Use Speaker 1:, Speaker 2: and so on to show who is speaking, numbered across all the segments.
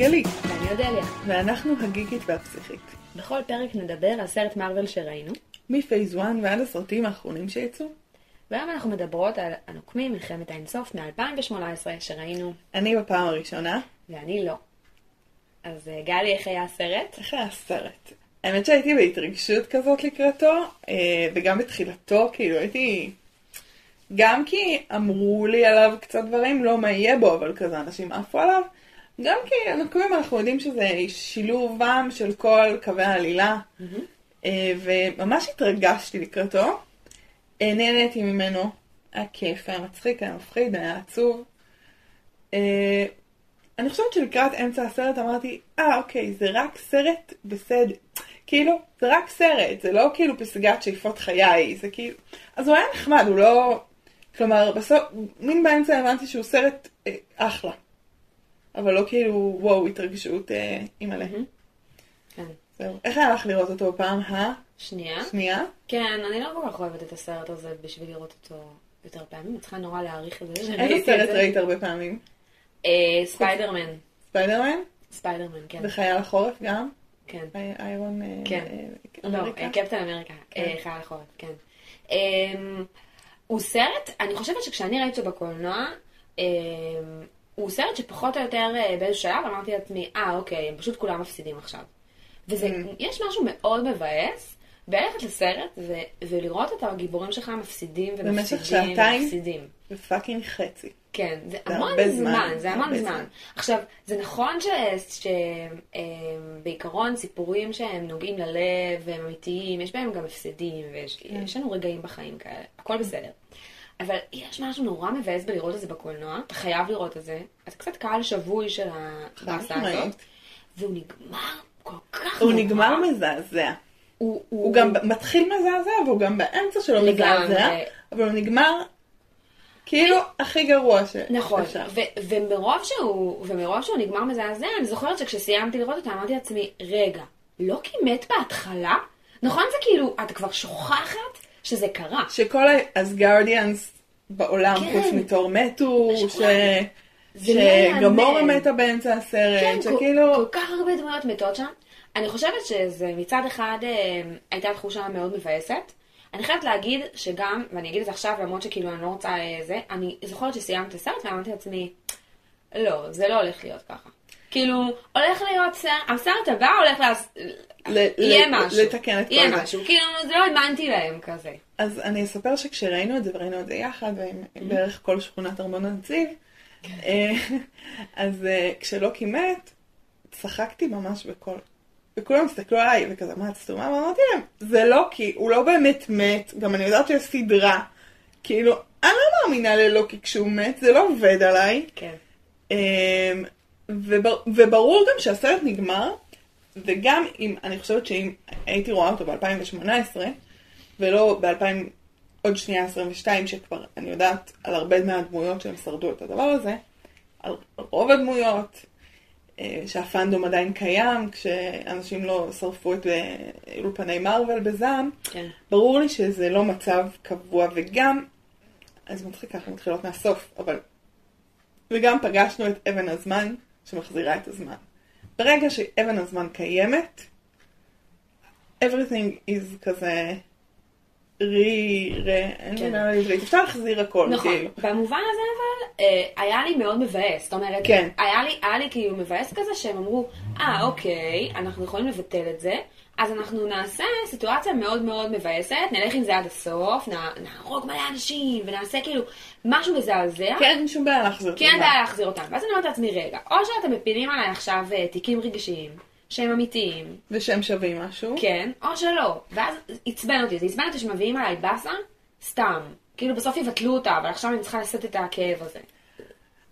Speaker 1: גלי,
Speaker 2: ואני אודליה.
Speaker 1: ואנחנו הגיקית והפסיכית.
Speaker 2: בכל פרק נדבר על סרט מארוול שראינו,
Speaker 1: מפייס 1 ועד הסרטים האחרונים שיצאו.
Speaker 2: והיום אנחנו מדברות על הנוקמים מלחמת האינסוף מ-2018 שראינו,
Speaker 1: אני בפעם הראשונה.
Speaker 2: ואני לא. אז אה, גלי, איך היה הסרט?
Speaker 1: איך היה הסרט? האמת שהייתי בהתרגשות כזאת לקראתו, אה, וגם בתחילתו, כאילו הייתי... גם כי אמרו לי עליו קצת דברים, לא מה יהיה בו, אבל כזה אנשים עפו עליו. גם כי הנוקמים אנחנו יודעים שזה שילובם של כל קווי העלילה. אה, וממש התרגשתי לקראתו. אה, נהניתי ממנו. היה כיף, היה מצחיק, היה מפחיד, היה עצוב. אה, אני חושבת שלקראת אמצע הסרט אמרתי, אה, אוקיי, זה רק סרט בסדר. כאילו, זה רק סרט, זה לא כאילו פסגת שאיפות חיי, זה כאילו... אז הוא היה נחמד, הוא לא... כלומר, בסוף, מין באמצע הבנתי שהוא סרט אה, אחלה. אבל לא כאילו, וואו, התרגשות אה, מלא.
Speaker 2: כן.
Speaker 1: זהו. איך היה לך לראות אותו פעם
Speaker 2: שנייה.
Speaker 1: השנייה?
Speaker 2: כן, אני לא כל כך אוהבת את הסרט הזה בשביל לראות אותו יותר פעמים, אני צריכה נורא להעריך את זה.
Speaker 1: איזה סרט. ראית הרבה פעמים?
Speaker 2: אה, ספיידרמן.
Speaker 1: ספיידרמן?
Speaker 2: ספיידרמן, כן.
Speaker 1: וחייל החורף גם?
Speaker 2: כן.
Speaker 1: אי- איירון אה,
Speaker 2: כן. לא,
Speaker 1: אמריקה?
Speaker 2: אה, קפטן אמריקה, חייל החורף, כן. אמ, הוא סרט, אני חושבת שכשאני ראיתי אותו בקולנוע, אמ, הוא סרט שפחות או יותר אה, באיזשהו שלב אמרתי לעצמי, אה אוקיי, הם פשוט כולם מפסידים עכשיו. וזה,
Speaker 1: Mm.
Speaker 2: יש משהו מאוד מבאס בלכת לסרט ו- ולראות את הגיבורים שלך מפסידים ומפסידים
Speaker 1: במשך שעתיים?
Speaker 2: ומפסידים.
Speaker 1: ופאקינג חצי.
Speaker 2: כן, זה
Speaker 1: זה
Speaker 2: המון זמן,
Speaker 1: זמן,
Speaker 2: זה המון זמן.
Speaker 1: זמן.
Speaker 2: עכשיו, זה נכון שבעיקרון סיפורים שהם נוגעים ללב והם אמיתיים, יש בהם גם הפסדים, ויש. יש לנו רגעים בחיים כאלה, הכל בסדר. אבל יש משהו נורא מבאס בלראות את זה בקולנוע, אתה חייב לראות את זה, אתה קצת קהל שבוי של הבאסה. הזאת, והוא נגמר כל כך
Speaker 1: הוא
Speaker 2: נורא.
Speaker 1: נגמר מזעזע.
Speaker 2: הוא,
Speaker 1: הוא גם מתחיל מזעזע והוא גם באמצע שלו. מזעזע, אבל הוא נגמר כאילו הכי גרוע שאפשר.
Speaker 2: נכון, ו- ומרוב שהוא, ומרוב שהוא נגמר מזעזע, אני זוכרת שכשסיימתי לראות אותו אמרתי לעצמי, רגע, לא כי מת בהתחלה? נכון זה כאילו, את כבר שוכחת שזה קרה.
Speaker 1: שכל האסגרדיאנס בעולם
Speaker 2: כן.
Speaker 1: חוץ מתור מתו, ש...
Speaker 2: זה לא
Speaker 1: שגמורה. מתה באמצע הסרט,
Speaker 2: כן, כל,
Speaker 1: שכאילו...
Speaker 2: כל כך הרבה דמויות מתות שם. אני חושבת שזה מצד אחד אה, הייתה תחושה מאוד מבאסת. אני חייבת להגיד שגם, ואני אגיד את זה עכשיו למרות שכאילו אני לא רוצה אה, זה, אני זוכרת שסיימתי את הסרט ואמרתי לעצמי, לא, זה לא הולך להיות ככה. כאילו, הולך להיות סרט, הסרט הבא הולך לעש...
Speaker 1: ל-
Speaker 2: יהיה משהו.
Speaker 1: לתקן את כל זה.
Speaker 2: משהו, כאילו, זה לא האמנתי להם כזה.
Speaker 1: אז אני אספר שכשראינו את זה, וראינו את זה יחד, ועם בערך כל שכונת ארמון הנציב, אה, אז אה, כשלוקי מת, צחקתי ממש בקול. וכולם הסתכלו עליי וכזה, מה את סתומה? ואמרתי להם, זה לוקי, הוא לא באמת מת, גם אני יודעת שיש סדרה. כאילו, אני לא מאמינה ללוקי כשהוא מת, זה לא עובד עליי.
Speaker 2: כן.
Speaker 1: ובר, וברור גם שהסרט נגמר, וגם אם, אני חושבת שאם הייתי רואה אותו ב-2018, ולא ב-2000, עוד שנייה 22, שכבר אני יודעת על הרבה מהדמויות שהם שרדו את הדבר הזה, על רוב הדמויות, אה, שהפאנדום עדיין קיים, כשאנשים לא שרפו את אה, אולפני מארוול בזעם,
Speaker 2: כן.
Speaker 1: ברור לי שזה לא מצב קבוע, וגם, אז מצחיק, אנחנו מתחילות מהסוף, אבל... וגם פגשנו את אבן הזמן, שמחזירה את הזמן. ברגע שאבן הזמן קיימת, everything is כזה רי, רי, אין לי
Speaker 2: כן.
Speaker 1: מילה לעברית, אפשר להחזיר הכל,
Speaker 2: נכון,
Speaker 1: כאילו.
Speaker 2: במובן הזה אבל, אה, היה לי מאוד מבאס, זאת אומרת,
Speaker 1: כן.
Speaker 2: היה לי, היה לי כאילו מבאס כזה שהם אמרו, אה אוקיי, אנחנו יכולים לבטל את זה, אז אנחנו נעשה סיטואציה מאוד מאוד מבאסת, נלך עם זה עד הסוף, נהרוג מלא אנשים, ונעשה כאילו משהו מזעזע,
Speaker 1: כן, אין שום בעיה להחזיר
Speaker 2: כי אין
Speaker 1: הזמן.
Speaker 2: בעיה להחזיר אותם. ואז אני אומרת לעצמי, רגע, או שאתם מפילים עליי עכשיו אה, תיקים רגשיים, שהם אמיתיים,
Speaker 1: ושהם שווים משהו.
Speaker 2: כן, או שלא. ואז עצבן אותי, זה עצבן אותי שמביאים עליי באסה, סתם. כאילו בסוף יבטלו אותה, אבל עכשיו אני צריכה לשאת את הכאב הזה.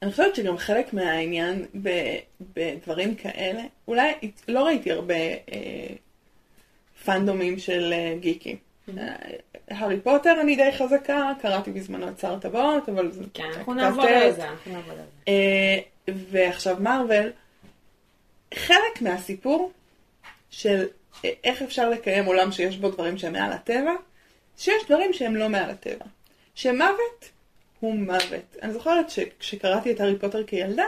Speaker 1: אני חושבת שגם חלק מהעניין בדברים כאלה, אולי לא ראיתי הרבה אה, פאנדומים של אה, גיקים. אה, הארי פוטר אני די חזקה, קראתי בזמנו את שר הטבעות, אבל זה
Speaker 2: כן, אנחנו נעבוד על. זה, אנחנו נעבוד על זה.
Speaker 1: אה, ועכשיו מארוול, חלק מהסיפור של איך אפשר לקיים עולם שיש בו דברים שהם מעל הטבע, שיש דברים שהם לא מעל הטבע. שמוות הוא מוות. אני זוכרת שכשקראתי את הארי פוטר כילדה,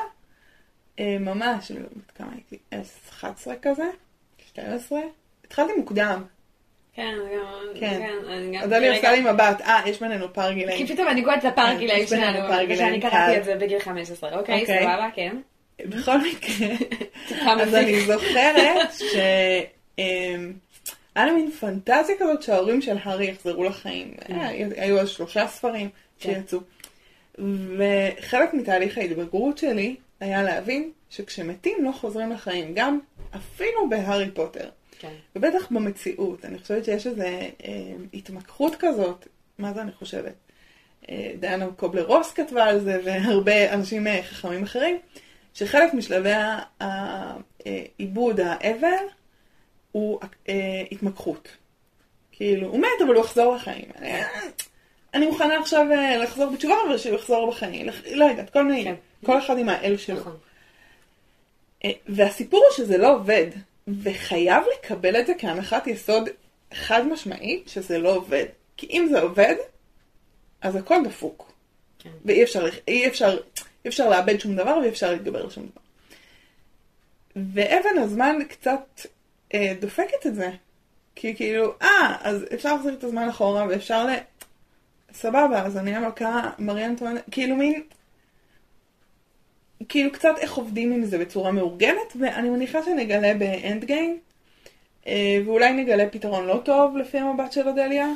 Speaker 1: ממש, לא יודעת כמה הייתי, 11 כזה, 12, התחלתי מוקדם.
Speaker 2: כן, גם,
Speaker 1: כן.
Speaker 2: כן, אני גם...
Speaker 1: אז
Speaker 2: רגע,
Speaker 1: עושה לי מבט, אה, יש בינינו פער גילאים.
Speaker 2: כי פתאום אני קוראת את הפער
Speaker 1: כן,
Speaker 2: גילאים שלנו, שאני. קראתי את זה בגיל 15, אוקיי,
Speaker 1: אוקיי.
Speaker 2: סבבה, כן.
Speaker 1: בכל מקרה, אז. אני זוכרת ש... אמ, היה לי מין פנטזיה כזאת שההורים של הארי יחזרו לחיים. היה- היו אז שלושה ספרים
Speaker 2: כן.
Speaker 1: שיצאו. וחלק מתהליך ההתבגרות שלי היה להבין שכשמתים לא חוזרים לחיים, גם אפילו בהארי פוטר.
Speaker 2: כן.
Speaker 1: ובטח במציאות, אני חושבת שיש איזו אה, התמקחות כזאת, מה זה אני חושבת? אה, דיאנה קובלר רוס כתבה על זה, והרבה אנשים אה, חכמים אחרים, שחלק משלבי העיבוד, האבל, הוא אה, התמקחות. כאילו, הוא מת, אבל הוא יחזור לחיים. אני, אני מוכנה עכשיו אה, לחזור בתשובה, אבל שהוא יחזור בחיים. לא יודעת, כל מיני,
Speaker 2: כן.
Speaker 1: כל אחד עם האל שלו.
Speaker 2: נכון.
Speaker 1: אה, והסיפור הוא שזה לא עובד, וחייב לקבל את זה כהנחת יסוד חד משמעית שזה לא עובד. כי אם זה עובד, אז הכל דפוק.
Speaker 2: כן.
Speaker 1: ואי אפשר, אי אפשר, אי אפשר לאבד שום דבר ואי אפשר להתגבר על שום דבר. ואבן הזמן קצת אה, דופקת את זה. כי כאילו, אה, אז אפשר להחזיר את הזמן אחורה ואפשר ל... סבבה, אז אני המלכה מריה אנטואנט, כאילו מין... כאילו קצת איך עובדים עם זה בצורה מאורגנת, ואני מניחה שנגלה באנד גיים, אה, ואולי נגלה פתרון לא טוב לפי המבט של אודליה,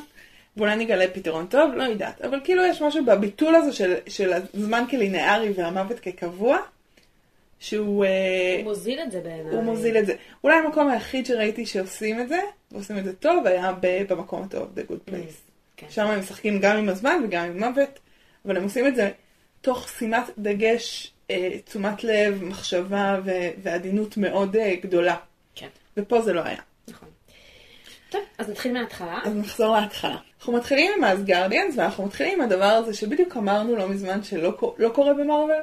Speaker 1: ואולי נגלה פתרון טוב, לא יודעת, אבל כאילו יש משהו בביטול הזה של, של הזמן כלינארי והמוות כקבוע, שהוא... אה,
Speaker 2: הוא מוזיל את זה בעיניי.
Speaker 1: הוא מוזיל את זה. אולי המקום היחיד שראיתי שעושים את זה, ועושים את זה טוב, היה במקום הטוב, The Good Place.
Speaker 2: כן.
Speaker 1: שם הם משחקים גם עם הזמן וגם עם מוות, אבל הם עושים את זה תוך שימת דגש, תשומת לב, מחשבה ו- ועדינות מאוד אה, גדולה.
Speaker 2: כן,
Speaker 1: ופה זה לא היה.
Speaker 2: נכון. טוב, אז נתחיל מההתחלה.
Speaker 1: אז נחזור להתחלה. אנחנו מתחילים עם האסגרדיאנס, ואנחנו מתחילים עם הדבר הזה שבדיוק אמרנו לא מזמן שלא לא קורה במרוויל,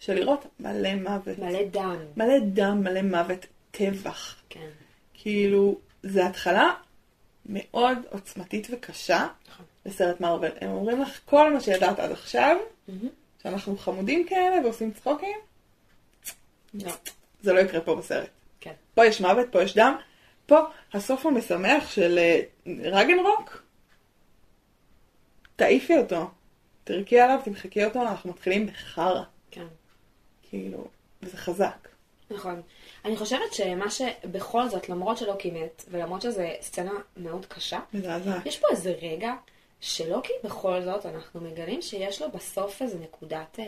Speaker 1: של לראות מלא מוות.
Speaker 2: מלא דם.
Speaker 1: מלא דם, מלא מוות, טבח.
Speaker 2: כן.
Speaker 1: כאילו, זה התחלה מאוד עוצמתית וקשה
Speaker 2: נכון.
Speaker 1: לסרט מרוויל. הם אומרים לך כל מה שידעת עד עכשיו,
Speaker 2: מהמם.
Speaker 1: שאנחנו חמודים כאלה ועושים צחוקים,
Speaker 2: לא.
Speaker 1: זה לא יקרה פה בסרט.
Speaker 2: כן.
Speaker 1: פה יש מוות, פה יש דם, פה הסוף המשמח של אה, רגנרוק, תעיפי אותו, תרקי עליו, תמחקי אותו, אנחנו מתחילים בחרא,
Speaker 2: כן.
Speaker 1: כאילו, וזה חזק.
Speaker 2: נכון. אני חושבת שמה שבכל זאת, למרות שלוקי מת, ולמרות שזו סצנה מאוד קשה,
Speaker 1: מזעזע.
Speaker 2: יש פה איזה רגע שלוקי בכל זאת, אנחנו מגלים שיש לו בסוף איזה נקודת אה,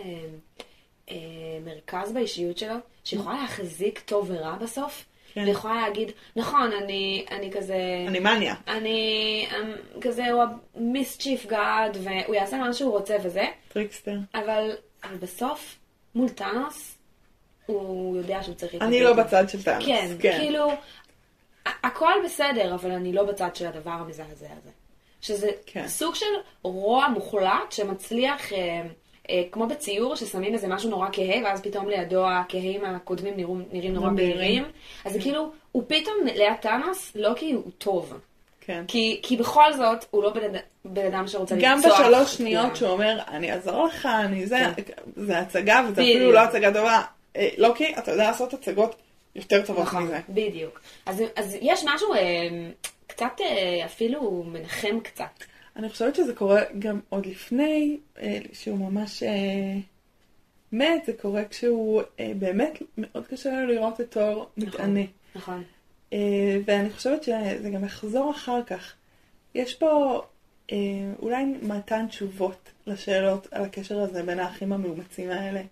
Speaker 2: אה, מרכז באישיות שלו, שיכולה להחזיק טוב ורע בסוף,
Speaker 1: כן.
Speaker 2: ויכולה להגיד, נכון, אני, אני כזה...
Speaker 1: אני מניה.
Speaker 2: אני אמ, כזה, הוא ה mischief god, והוא יעשה מה שהוא רוצה וזה,
Speaker 1: trickster.
Speaker 2: אבל, אבל בסוף, מול טאנוס, הוא יודע שהוא צריך
Speaker 1: אני
Speaker 2: להתמודד.
Speaker 1: לא בצד של טאנוס.
Speaker 2: כן, כאילו, ה- הכל בסדר, אבל אני לא בצד של הדבר המזעזע הזה. שזה
Speaker 1: כן.
Speaker 2: סוג של רוע מוחלט שמצליח, אה, אה, כמו בציור ששמים איזה משהו נורא כהה, ואז פתאום לידו הכהים הקודמים נראו, נראים נורא
Speaker 1: נראים.
Speaker 2: בהירים. אז זה כאילו, הוא פתאום ליד טאנוס, לא כי הוא טוב.
Speaker 1: כן.
Speaker 2: כי, כי בכל זאת, הוא לא בן אד- בן אדם שרוצה
Speaker 1: גם
Speaker 2: לרצוח. את
Speaker 1: בשלוש שניות
Speaker 2: כולם.
Speaker 1: שהוא אומר, אני אעזור לך, אני זה, זה הצגה, וזה
Speaker 2: בדיוק.
Speaker 1: אפילו לא הצגה טובה. אה, לוקי, אתה יודע לעשות הצגות יותר טובות
Speaker 2: נכון,
Speaker 1: מזה.
Speaker 2: בדיוק. אז, אז יש משהו אה, קצת אה, אפילו מנחם קצת.
Speaker 1: אני חושבת שזה קורה גם עוד לפני אה, שהוא ממש אה, מת, זה קורה כשהוא באמת מאוד קשה לו לראות את תור מתענה.
Speaker 2: נכון.
Speaker 1: ואני חושבת שזה גם יחזור אחר כך. יש פה אולי מתן תשובות לשאלות על הקשר הזה בין האחים המאומצים האלה.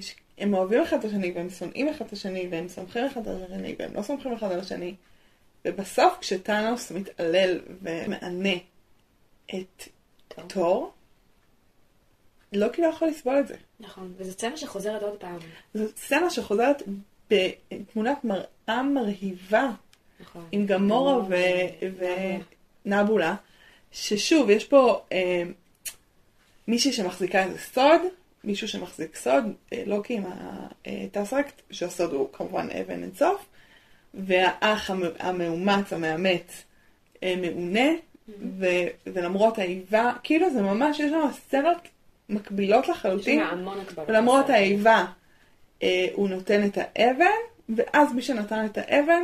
Speaker 1: ש- הם אוהבים אחד את השני והם שונאים אחד את השני והם סומכים אחד על השני והם לא סומכים אחד על השני. ובסוף כשטאנוס מתעלל ומענה את. תור, לוקי לא יכול לסבול את זה.
Speaker 2: נכון, וזו סצנה שחוזרת עוד פעם.
Speaker 1: זו סצנה שחוזרת בתמונת מראה מרהיבה
Speaker 2: נכון.
Speaker 1: עם גמורה ו-. ונבולה, ששוב, יש פה אה, מישהי שמחזיקה איזה סוד, מישהו שמחזיק סוד, אה, לוקי עם הטסרקט, שהסוד הוא כמובן אבן אינסוף, והאח המ- המאומץ, המאמץ, אה, מעונה, ו- ולמרות האיבה, כאילו זה ממש, יש שם סצנות מקבילות
Speaker 2: יש
Speaker 1: לחלוטין,
Speaker 2: שם המון הקבלות.
Speaker 1: ולמרות. האיבה, אה, הוא נותן את האבן, ואז מי שנתן את האבן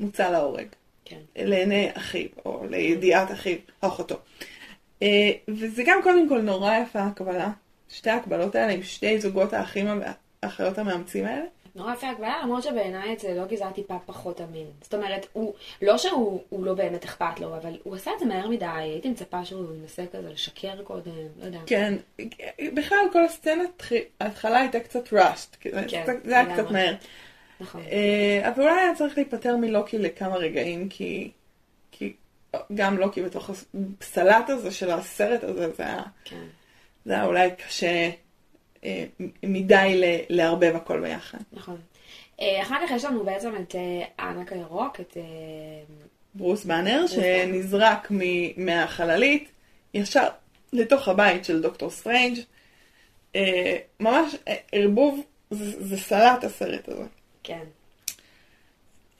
Speaker 1: מוצא להורג.
Speaker 2: כן.
Speaker 1: לעיני אחיו, או לידיעת אחיו, אחותו. אה, וזה גם קודם כל נורא יפה הקבלה, שתי הקבלות האלה עם שתי זוגות האחים והאחיות המאמצים האלה.
Speaker 2: נורא יפה הגבלה, למרות שבעיניי אצל לוגי זה היה טיפה פחות אמין. זאת אומרת, הוא, לא שהוא הוא לא באמת אכפת לו, אבל הוא עשה את זה מהר מדי, הייתי מצפה שהוא ינסה כזה לשקר קודם, לא יודע.
Speaker 1: כן, בכלל כל הסצנה, ההתחלה הייתה קצת ראשט,
Speaker 2: כן,
Speaker 1: זה היה קצת. מהר.
Speaker 2: נכון.
Speaker 1: אה, אבל אולי היה צריך להיפטר מלוקי לכמה רגעים, כי, כי גם לוקי בתוך הסלט הזה של הסרט הזה, זה היה,
Speaker 2: כן.
Speaker 1: זה היה אולי קשה מדי ל- לערבב הכל ביחד.
Speaker 2: נכון. אה, אחר כך יש לנו בעצם את אה, הענק הירוק, את... אה,
Speaker 1: ברוס באנר. שנזרק מ- מהחללית ישר לתוך הבית של דוקטור סטרנג'. אה, ממש אה, ערבוב, זה, זה סלט הסרט הזה.
Speaker 2: כן.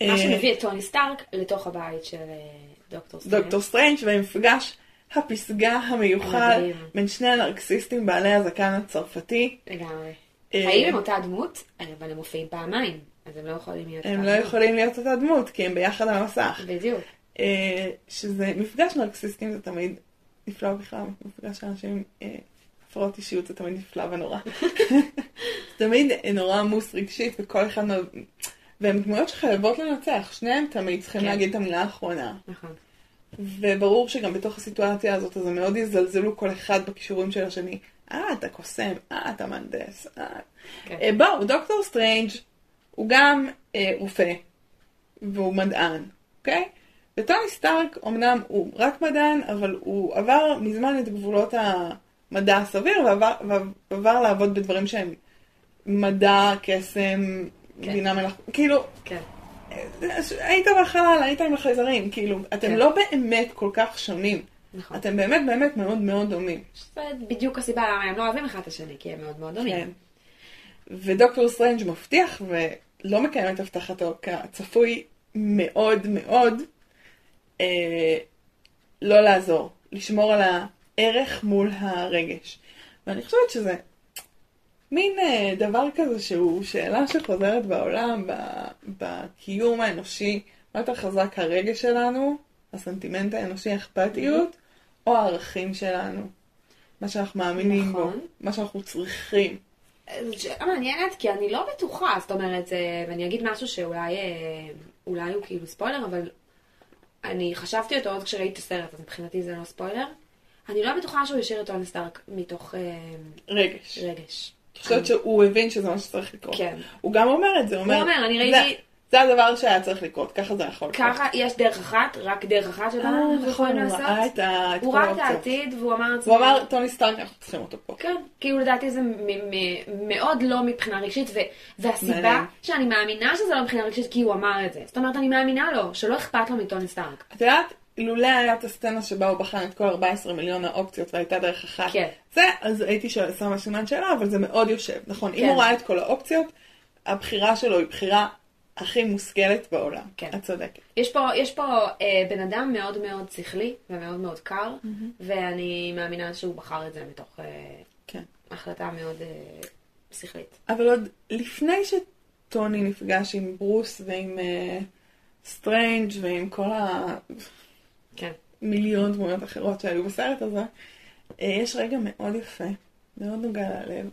Speaker 1: אה,
Speaker 2: מה שמביא את טוני סטארק לתוך הבית של אה, דוקטור סטרנג'.
Speaker 1: דוקטור סטרנג' והמפגש הפסגה המיוחד
Speaker 2: מדהים.
Speaker 1: בין שני הנרקסיסטים בעלי הזקן הצרפתי.
Speaker 2: לגמרי.
Speaker 1: אה,
Speaker 2: האם הם אותה דמות? אבל הם מופיעים פעמיים, אז הם לא יכולים להיות
Speaker 1: הם לא. יכולים להיות אותה דמות, כי הם ביחד על המסך.
Speaker 2: בדיוק.
Speaker 1: אה, שזה מפגש נרקסיסטים זה תמיד נפלא בכלל, מפגש של אנשים עם אה, הפרעות אישיות זה תמיד נפלא ונורא. זה תמיד נורא עמוס רגשית וכל אחד, מה- והם דמויות שחייבות לנצח, שניהם תמיד צריכים
Speaker 2: כן.
Speaker 1: להגיד את המילה האחרונה.
Speaker 2: נכון.
Speaker 1: וברור שגם בתוך הסיטואציה הזאת, אז הם מאוד יזלזלו כל אחד בכישורים של השני. אה, אתה קוסם, אה, אתה מהנדס. אה.
Speaker 2: כן.
Speaker 1: אה, בואו, דוקטור סטרנג' הוא גם אה, רופא, והוא מדען, אוקיי? וטוני סטארק, אמנם הוא רק מדען, אבל הוא עבר מזמן את גבולות המדע הסביר, ועבר, ועבר לעבוד בדברים שהם מדע, קסם,
Speaker 2: כן.
Speaker 1: בינה מלאכותית, כאילו,
Speaker 2: כן.
Speaker 1: היית בחלל, היית עם החייזרים, כאילו, אתם
Speaker 2: כן.
Speaker 1: לא באמת כל כך שונים.
Speaker 2: נכון.
Speaker 1: אתם באמת באמת מאוד מאוד דומים.
Speaker 2: בדיוק הסיבה למה הם לא אוהבים אחד את השני, כי הם מאוד מאוד
Speaker 1: כן.
Speaker 2: דומים.
Speaker 1: ודוקטור סטרנג' מבטיח ולא מקיים את הבטחתו כצפוי מאוד מאוד אה, לא לעזור, לשמור על הערך מול הרגש. ואני חושבת שזה מין אה, דבר כזה שהוא שאלה שחוזרת בעולם, בקיום האנושי, מה יותר חזק הרגש שלנו, הסנטימנט האנושי, האכפתיות, או הערכים שלנו, מה שאנחנו מאמינים בו,
Speaker 2: נכון.
Speaker 1: מה שאנחנו צריכים.
Speaker 2: זו שאלה מעניינת, כי אני לא בטוחה, זאת אומרת, ואני אגיד משהו שאולי אה, אולי הוא כאילו ספוילר, אבל אני חשבתי אותו עוד כשראיתי את הסרט, אז מבחינתי זה לא ספוילר. אני לא בטוחה שהוא השאיר את טוני סטארק מתוך אה,
Speaker 1: רגש.
Speaker 2: רגש.
Speaker 1: חושבת שהוא הבין שזה מה שצריך לקרות.
Speaker 2: כן.
Speaker 1: הוא גם אומר את זה, הוא אומר,
Speaker 2: אומר, אני
Speaker 1: "זה-
Speaker 2: ראיתי-
Speaker 1: זה הדבר שהיה צריך לקרות, ככה זה יכול לקרות.
Speaker 2: ככה יש דרך אחת, רק דרך אחת שבה
Speaker 1: אה,
Speaker 2: אנחנו
Speaker 1: נכון,
Speaker 2: יכולים
Speaker 1: הוא ראה
Speaker 2: לעשות.
Speaker 1: את ה- את
Speaker 2: הוא ראה את
Speaker 1: האופציות.
Speaker 2: העתיד, והוא אמר לעצמו...
Speaker 1: הוא אמר, טוני סטארק, אנחנו צריכים אותו פה.
Speaker 2: כן, כאילו לדעתי זה מאוד לא מבחינה רגשית, והסיבה. שאני מאמינה שזה לא מבחינה רגשית כי הוא אמר את זה. זאת אומרת, אני מאמינה לו, שלא אכפת לו מטוני סטארק.
Speaker 1: את יודעת, אילולא היה את הסצנה שבה הוא בחן את כל 14 מיליון האופציות והייתה דרך אחת.
Speaker 2: כן.
Speaker 1: זה, אז הייתי שמה סימן שאלה, אבל זה מאוד יושב. נכון, אם
Speaker 2: כן.
Speaker 1: הוא ראה את כל האופציות, הבחירה שלו היא בחירה הכי מושכלת בעולם.
Speaker 2: כן.
Speaker 1: את צודקת.
Speaker 2: יש פה, יש פה אה, בן אדם מאוד מאוד שכלי ומאוד מאוד קר, ואני מאמינה שהוא בחר את זה מתוך אה,
Speaker 1: כן.
Speaker 2: החלטה מאוד אה, שכלית.
Speaker 1: אבל עוד לפני שטוני נפגש עם ברוס ועם אה, סטרנג' ועם כל
Speaker 2: כן.
Speaker 1: המיליון דמויות אחרות שהיו בסרט הזה, אה, יש רגע מאוד יפה, מאוד נוגע ללב,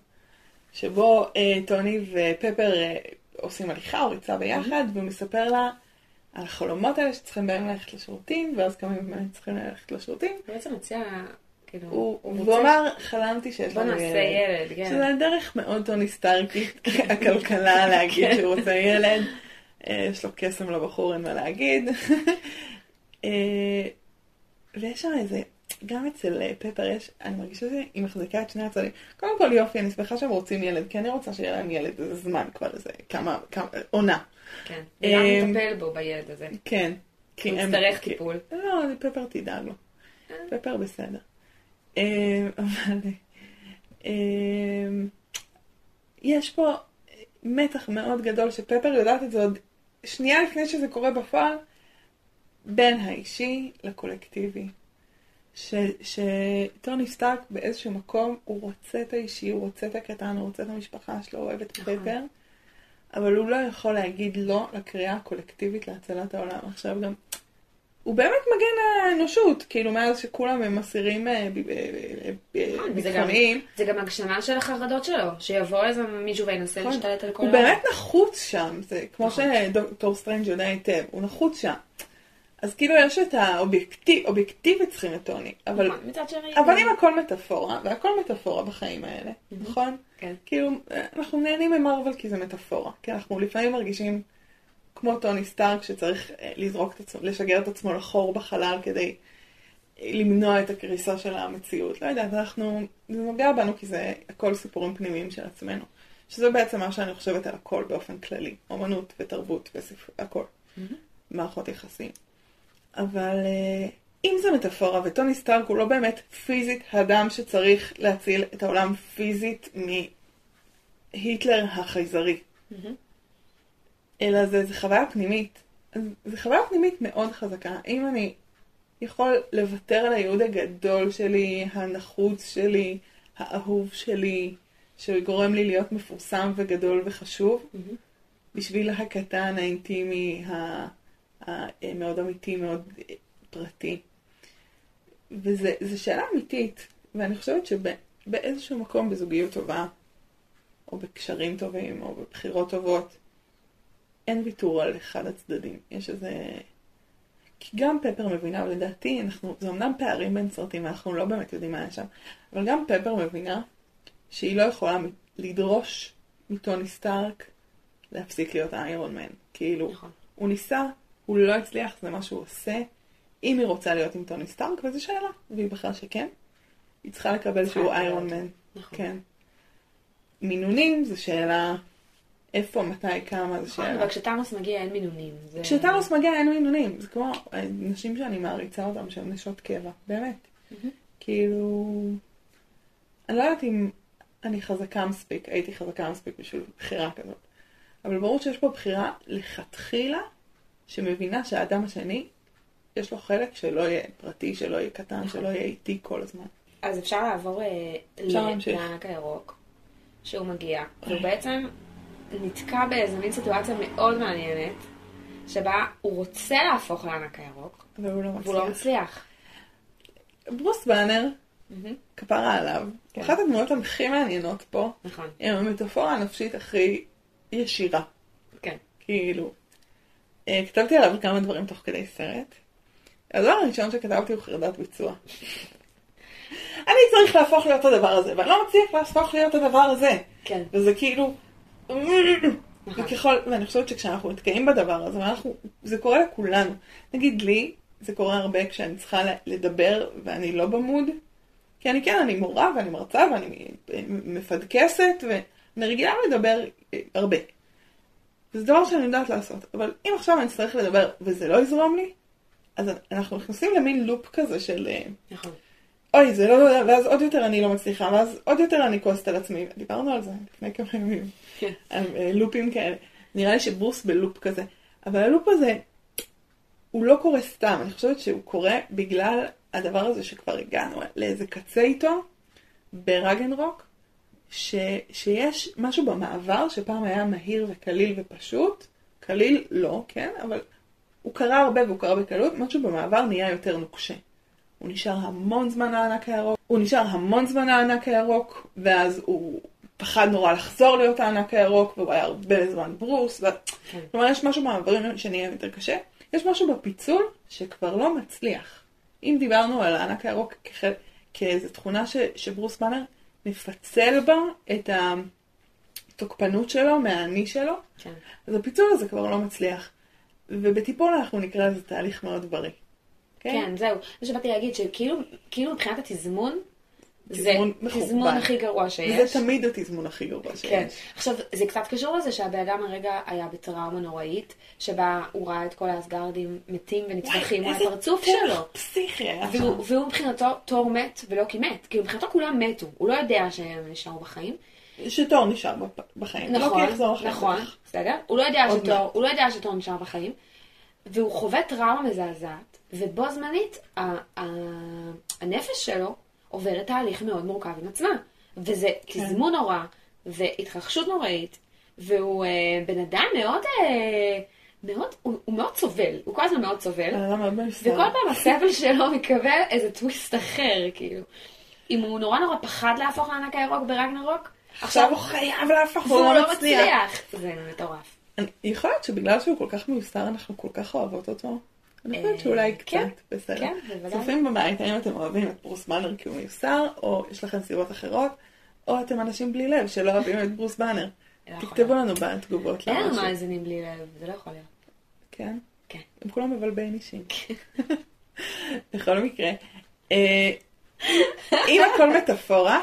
Speaker 1: שבו אה, טוני ופפר אה, עושים הליכה או ריצה ביחד, והוא מספר לה על החלומות האלה שצריכים בהם ללכת לשירותים, ואז קמים ובאמת צריכים ללכת לשירותים.
Speaker 2: בעצם מציע, כאילו,
Speaker 1: הוא,
Speaker 2: הוא
Speaker 1: אמר, חלמתי שיש
Speaker 2: בוא
Speaker 1: לנו
Speaker 2: נעשה
Speaker 1: ילד.
Speaker 2: ילד, כן.
Speaker 1: שזה דרך מאוד טוני סטארקית, הכלכלה להגיד
Speaker 2: כן.
Speaker 1: שהוא רוצה ילד. אה, יש לו קסם לבחור, אין מה להגיד. אה, ויש שם איזה, גם אצל אה, פפר יש, אני מרגישה שהיא מחזיקה את שני הצדדים. קודם כל יופי, אני שמחה שהם רוצים ילד, כי אני רוצה שיהיה להם ילד איזה זמן כבר, איזה כמה, כמה, עונה.
Speaker 2: כן. וגם
Speaker 1: אמ,
Speaker 2: נטפל בו בילד הזה.
Speaker 1: כן. כי
Speaker 2: הוא יצטרך טיפול.
Speaker 1: לא, פפר תדאג לו.
Speaker 2: אה.
Speaker 1: פפר בסדר. אה, אבל אה, יש פה מתח מאוד גדול שפפר יודעת את זה עוד שנייה לפני שזה קורה בפועל, בין האישי לקולקטיבי. ש, שטוני סטארק באיזשהו מקום, הוא רוצה את האישי, הוא רוצה את הקטן, הוא רוצה את המשפחה שלו, הוא אוהב את
Speaker 2: נכון.
Speaker 1: פפר, אבל הוא לא יכול להגיד לא לקריאה הקולקטיבית להצלת העולם. עכשיו גם, הוא באמת מגן האנושות, כאילו מאז שכולם הם אסירים אה,
Speaker 2: נכון,
Speaker 1: ביטחוניים.
Speaker 2: זה גם הגשמה של החרדות שלו, שיבוא איזה מישהו וינסה
Speaker 1: נכון.
Speaker 2: להשתלט על כל
Speaker 1: הוא באמת נחוץ שם, זה כמו
Speaker 2: נכון.
Speaker 1: שדוקטור סטרנג' יודע היטב, הוא נחוץ שם. אז כאילו יש את האובייקטיב, אובייקטיבית צריכים את טוני, אבל,
Speaker 2: נכון.
Speaker 1: אבל אם הכל מטאפורה, והכל מטאפורה בחיים האלה, נכון?
Speaker 2: כן.
Speaker 1: כאילו, אנחנו נהנים ממרוויל כי זה מטאפורה, כי אנחנו לפעמים מרגישים כמו טוני סטארק שצריך אה, לזרוק את עצמו, לשגר את עצמו לחור בחלל כדי למנוע את הקריסה של המציאות. לא יודעת, אנחנו, זה נוגע בנו כי זה הכל סיפורים פנימיים של עצמנו. שזה בעצם מה שאני חושבת על הכל באופן כללי, אומנות ותרבות וספר, הכל. מערכות יחסים. אבל אה, אם זה מטאפורה, וטוני סטארק הוא לא באמת פיזית האדם שצריך להציל את העולם פיזית מהיטלר החייזרי, אלא זה, זה חוויה פנימית. זו חוויה פנימית מאוד חזקה. אם אני יכול לוותר על הייעוד הגדול שלי, הנחוץ שלי, האהוב שלי, שגורם לי להיות מפורסם וגדול וחשוב, בשביל הקטן, האינטימי, ה- המאוד אמיתי, מאוד אה, פרטי. וזו שאלה אמיתית, ואני חושבת שבאיזשהו מקום בזוגיות טובה, או בקשרים טובים, או בבחירות טובות, אין ויתור על אחד הצדדים. יש איזה... כי גם פפר מבינה, ולדעתי, אנחנו, זה אמנם פערים בין סרטים, ואנחנו לא באמת יודעים מה היה שם, אבל גם פפר מבינה שהיא לא יכולה לדרוש מטוני סטארק להפסיק להיות איירון מן. כאילו,
Speaker 2: נכון.
Speaker 1: הוא ניסה, הוא לא הצליח, זה מה שהוא עושה. אם היא רוצה להיות עם טוני סטארק, וזו שאלה, והיא בחרה שכן, היא צריכה לקבל שהוא איירון. מן.
Speaker 2: נכון.
Speaker 1: כן. מינונים זו שאלה, איפה, מתי, כמה, זו
Speaker 2: נכון,
Speaker 1: שאלה.
Speaker 2: אבל כשתאנוס מגיע אין מינונים. זה-
Speaker 1: כשטאנוס מגיע אין מינונים, זה כמו אה, נשים שאני מעריצה אותן שהן נשות קבע, באמת. כאילו, אני לא יודעת אם אני חזקה מספיק, הייתי חזקה מספיק בשביל בחירה כזאת, אבל ברור שיש פה בחירה לכתחילה שמבינה שהאדם השני, יש לו חלק שלא יהיה פרטי, שלא יהיה קטן,
Speaker 2: נכון.
Speaker 1: שלא יהיה איתי כל הזמן.
Speaker 2: אז אפשר לעבור אה. לענק הירוק, שהוא מגיע, והוא בעצם נתקע באיזה מין סיטואציה מאוד מעניינת, שבה הוא רוצה להפוך לענק הירוק,
Speaker 1: אבל הוא לא
Speaker 2: והוא לא
Speaker 1: מצליח.
Speaker 2: מצליח.
Speaker 1: ברוס באנר,
Speaker 2: מהמם.
Speaker 1: כפרה עליו,
Speaker 2: כן.
Speaker 1: אחת הדמויות הכי מעניינות פה,
Speaker 2: נכון,
Speaker 1: עם המטאפורה הנפשית הכי ישירה.
Speaker 2: כן.
Speaker 1: כאילו, כתבתי עליו כמה דברים תוך כדי סרט. הדבר הראשון שכתבתי הוא חרדת ביצוע. אני צריך להפוך להיות הדבר הזה, ואני לא מצליח להפוך להיות הדבר הזה.
Speaker 2: כן.
Speaker 1: וזה כאילו... וככל, ואני חושבת שכשאנחנו נתקעים בדבר הזה, ואנחנו, זה קורה לכולנו. נגיד לי, זה קורה הרבה כשאני צריכה לדבר ואני לא במוד. כי אני כן, אני מורה ואני מרצה ואני מפדקסת ואני רגילה לדבר אה, הרבה. וזה דבר שאני יודעת לעשות. אבל אם עכשיו אני אצטרך לדבר וזה לא יזרום לי, אז אנחנו נכנסים למין לופ כזה של אה,
Speaker 2: נכון.
Speaker 1: אוי, זה לא, ואז עוד יותר אני לא מצליחה, ואז עוד יותר אני כועסת על עצמי. דיברנו על זה לפני כמה ימים.
Speaker 2: כן.
Speaker 1: על אה, לופים כאלה. נראה לי שברוס בלופ כזה. אבל הלופ הזה, הוא לא קורה סתם. אני חושבת שהוא קורה בגלל הדבר הזה שכבר הגענו לאיזה קצה איתו, ברגנרוק, ש, שיש משהו במעבר שפעם היה מהיר וקליל ופשוט. קליל לא, כן, אבל הוא קרה הרבה והוא קרה בקלות, משהו במעבר נהיה יותר נוקשה. הוא נשאר המון זמן הענק הירוק, הוא נשאר המון זמן הענק הירוק, ואז הוא פחד נורא לחזור להיות הענק הירוק, והוא היה הרבה זמן ברוס, ו...
Speaker 2: כן.
Speaker 1: כלומר יש משהו במעברים שנהיה יותר קשה, יש משהו בפיצול שכבר לא מצליח. אם דיברנו על הענק הירוק כחל... כאיזו תכונה ש... שברוס באנר מפצל בה את התוקפנות שלו מהאני שלו,
Speaker 2: כן.
Speaker 1: אז הפיצול הזה כבר לא מצליח. ובטיפול אנחנו נקרא לזה תהליך מאוד בריא.
Speaker 2: כן, זהו. מה שבאתי להגיד, שכאילו כאילו מבחינת התזמון, זה
Speaker 1: תזמון מחורבן.
Speaker 2: תזמון הכי גרוע שיש.
Speaker 1: וזה תמיד התזמון הכי גרוע שיש.
Speaker 2: כן. עכשיו, זה קצת קשור לזה שהבן אדם הרגע היה בטראומה נוראית, שבה הוא ראה את כל האסגרדים מתים ונטבחים מול
Speaker 1: איזה
Speaker 2: הפרצוף שלו.
Speaker 1: פסיכי היה שם.
Speaker 2: והוא, והוא מבחינתו, תור מת ולא כי מת. כאילו מבחינתו כולם מתו. הוא לא יודע שהם נשארו בחיים.
Speaker 1: שתור נשאר בחיים. לא
Speaker 2: נכון,
Speaker 1: כי אחרי
Speaker 2: נכון,
Speaker 1: זה.
Speaker 2: בסדר? הוא לא יודע שתור. הוא לא יודע שתור נשאר בחיים. והוא חווה טראומה מזעזעת, ובו זמנית הנפש שלו עוברת תהליך מאוד מורכב עם עצמה. וזה
Speaker 1: כן.
Speaker 2: תזמון נורא, והתרחשות נוראית, והוא אה, בן אדם מאוד, אה, מאוד, הוא, הוא מאוד סובל, הוא כל הזמן מאוד סובל. וכל פעם הסבל שלו מקבל איזה טוויסט אחר, כאילו. אם הוא נורא נורא פחד להפוך לענק הירוק ברגנרוק,
Speaker 1: עכשיו הוא חייב להפוך,
Speaker 2: והוא לא מצליח. זה מטורף.
Speaker 1: יכול להיות שבגלל שהוא כל כך מיוסר, אנחנו כל כך אוהבות אותו. אני חושבת שאולי
Speaker 2: אה,
Speaker 1: קצת,
Speaker 2: כן,
Speaker 1: בסדר.
Speaker 2: כן, בוודאי.
Speaker 1: צופים בבית, האם אתם אוהבים את ברוס באנר כי הוא מיוסר, או יש לכם סיבות אחרות, או אתם אנשים בלי לב שלא אוהבים את ברוס באנר.
Speaker 2: לא
Speaker 1: תכתבו. לנו בתגובות.
Speaker 2: אין. מאזינים בלי לב, זה לא יכול להיות.
Speaker 1: כן.
Speaker 2: כן.
Speaker 1: הם כולם מבלבלים אישים. בכל מקרה, אה, אם הכל מטאפורה,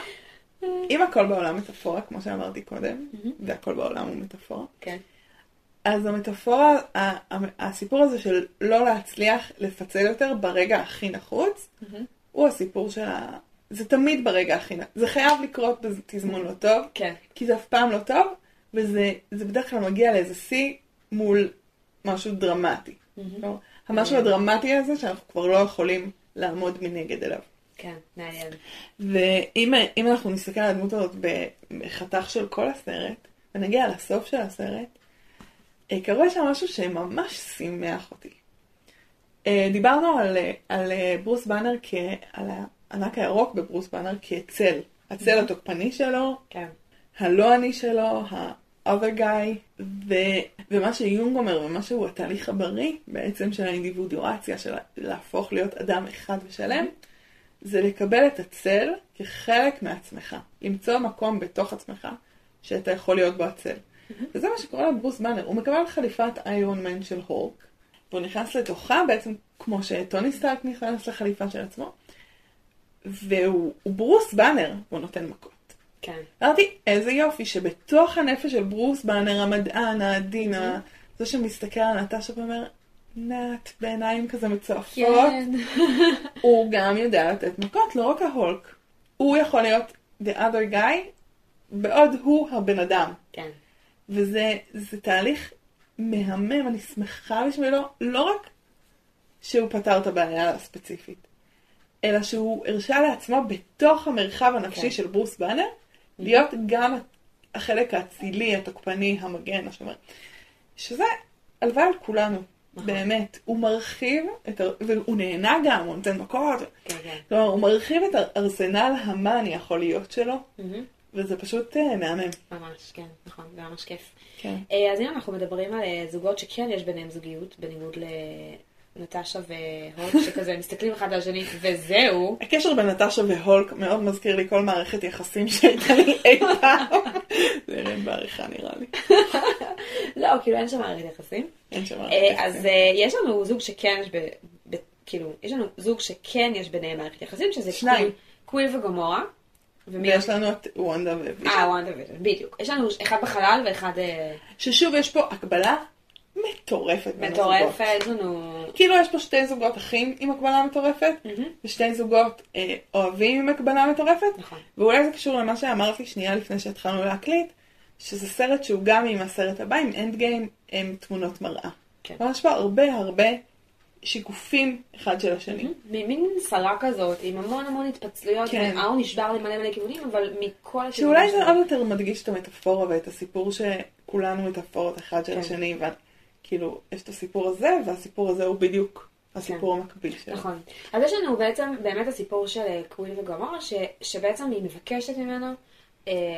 Speaker 1: אם הכל בעולם מטאפורה, כמו שאמרתי קודם, והכל בעולם הוא מטאפורה,
Speaker 2: כן.
Speaker 1: אז המטאפורה, הסיפור הזה של לא להצליח לפצל יותר ברגע הכי נחוץ, הוא הסיפור של ה... זה תמיד ברגע הכי נחוץ. זה חייב לקרות בתזמון לא טוב,
Speaker 2: כן.
Speaker 1: כי זה אף פעם לא טוב, וזה זה בדרך כלל מגיע לאיזה שיא מול משהו דרמטי. כלומר, המשהו הדרמטי הזה שאנחנו כבר לא יכולים לעמוד מנגד אליו.
Speaker 2: כן, מעניין.
Speaker 1: ואם אם אנחנו נסתכל על הדמות הזאת בחתך של כל הסרט, ונגיע לסוף של הסרט, קורה שם משהו שממש שימח אותי. אה, דיברנו על, אה, על אה, ברוס באנר, כ, על הענק הירוק בברוס באנר כצל. הצל התוקפני שלו,
Speaker 2: כן.
Speaker 1: הלא אני שלו, ה-other guy, ו, ומה שיונג אומר, ומה שהוא התהליך הבריא בעצם של האינדיבידואציה, של להפוך להיות אדם אחד ושלם, זה לקבל את הצל כחלק מעצמך. למצוא מקום בתוך עצמך שאתה יכול להיות בו הצל. וזה מה שקורה לברוס באנר. הוא מקבל חליפת איירון מן של הורק, והוא נכנס לתוכה בעצם כמו שטוני סטארק נכנס לחליפה של עצמו, והוא הוא ברוס באנר, הוא נותן מכות.
Speaker 2: כן.
Speaker 1: אמרתי, איזה יופי שבתוך הנפש של ברוס באנר, המדען, העדין, ה- זה שמסתכל על נטשה ואומר, נת, בעיניים כזה מצועפות,
Speaker 2: כן.
Speaker 1: הוא גם יודע לתת מכות, לא רק ההולק. הוא יכול להיות the other guy, בעוד הוא הבן אדם.
Speaker 2: כן.
Speaker 1: וזה זה תהליך מהמם, אני שמחה בשבילו, לא רק שהוא פתר את הבעיה הספציפית, אלא שהוא הרשה לעצמו בתוך המרחב הנפשי
Speaker 2: כן.
Speaker 1: של ברוס באנר, להיות גם החלק האצילי, התוקפני, המגן, השומר. שזה הלוואי על כולנו,
Speaker 2: נכון.
Speaker 1: באמת. הוא מרחיב, את ה... והוא נהנה גם, הוא נותן מכות.
Speaker 2: כן, כן.
Speaker 1: כלומר, הוא מרחיב את ארסנל המה אני יכול להיות שלו,
Speaker 2: מהמם.
Speaker 1: וזה פשוט אה, מהמם.
Speaker 2: ממש, כן, נכון, זה ממש כיף.
Speaker 1: כן.
Speaker 2: אה, אז אם אנחנו מדברים על אה, זוגות שכן יש ביניהם זוגיות, בניגוד לנטשה והולק, שכזה מסתכלים אחד על השני, וזהו.
Speaker 1: הקשר בין נטשה והולק מאוד מזכיר לי כל מערכת יחסים שהייתה לי אי פעם. זה ירד בעריכה נראה לי.
Speaker 2: לא, כאילו אין שם מערכת יחסים.
Speaker 1: אין שם מערכת יחסים.
Speaker 2: אז יש לנו זוג שכן יש ב... כאילו, יש לנו זוג שכן יש ביניהם מערכת יחסים, שזה
Speaker 1: שניים.
Speaker 2: קוויל-. ומי
Speaker 1: ויש לנו את וונדה וויז'ן.
Speaker 2: אה, וונדה ויז'ן, בדיוק. יש לנו אחד בחלל ואחד אה,
Speaker 1: ששוב יש פה הקבלה מטורפת.
Speaker 2: מטורפת, יש לנו...
Speaker 1: כאילו יש פה שתי זוגות אחים עם הקבלה מטורפת,
Speaker 2: ושתי
Speaker 1: זוגות אה, אוהבים עם הקבלה מטורפת,
Speaker 2: נכון.
Speaker 1: ואולי זה קשור למה שאמרתי שנייה לפני שהתחלנו להקליט, שזה סרט שהוא גם עם הסרט הבא, עם אנד גיים, הם תמונות מראה.
Speaker 2: כן.
Speaker 1: ממש פה הרבה הרבה שיקופים אחד של השני.
Speaker 2: כמין סלע כזאת, עם המון המון התפצלויות,
Speaker 1: כן.
Speaker 2: נשבר למלא מלא כיוונים, אבל מכל הכיוונים
Speaker 1: שאולי זה. עוד יותר מדגיש את המטאפורה ואת הסיפור שכולנו מטאפורות אחד של
Speaker 2: כן.
Speaker 1: השני, וכאילו, יש את הסיפור הזה, והסיפור הזה הוא בדיוק הסיפור המקביל שלו.
Speaker 2: נכון. אז יש לנו בעצם באמת הסיפור של קוויל וגמורה, ש, שבעצם היא מבקשת ממנו,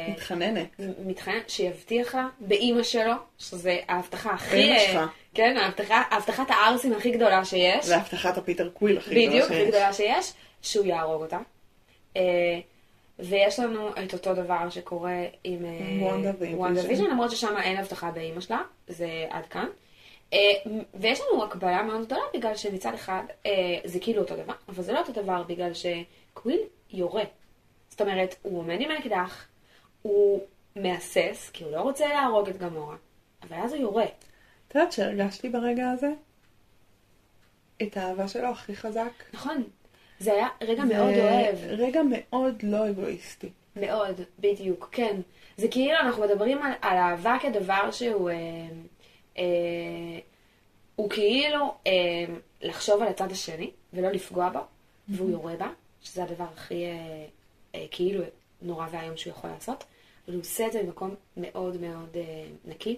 Speaker 1: מתחננת.
Speaker 2: מתחננת שיבטיח לה באימא שלו, שזה ההבטחה הכי...
Speaker 1: באמא
Speaker 2: אה,
Speaker 1: שלך.
Speaker 2: כן, ההבטחה, הבטחת הערסים הכי גדולה שיש.
Speaker 1: והבטחת הפיטר קוויל הכי גדולה
Speaker 2: בדיוק, הכי
Speaker 1: שיש.
Speaker 2: גדולה שיש, שהוא יהרוג אותה. אה, ויש לנו את אותו דבר שקורה עם אה,
Speaker 1: וונדה ויז'ן.
Speaker 2: למרות ששם אין הבטחה באימא שלה, זה עד כאן. אה, ויש לנו הקבלה מאוד גדולה בגלל שמצד אחד אה, זה כאילו אותו דבר, אבל זה לא אותו דבר בגלל שקוויל יורה. זאת אומרת, הוא עומד עם האקדח, הוא מהסס, כי הוא לא רוצה להרוג את גמורה, אבל אז הוא יורה.
Speaker 1: את יודעת שהרגשתי ברגע הזה? את האהבה שלו הכי חזק.
Speaker 2: נכון. זה היה רגע
Speaker 1: זה
Speaker 2: מאוד אוהב.
Speaker 1: רגע מאוד לא אגואיסטי.
Speaker 2: מאוד, בדיוק, כן. זה כאילו אנחנו מדברים על, על אהבה כדבר שהוא... אה, אה, הוא כאילו אה, לחשוב על הצד השני ולא לפגוע בו, והוא יורה בה, שזה הדבר הכי אה, אה, כאילו נורא ואיום שהוא יכול לעשות. אבל הוא עושה את זה ממקום מאוד מאוד אה, נקי,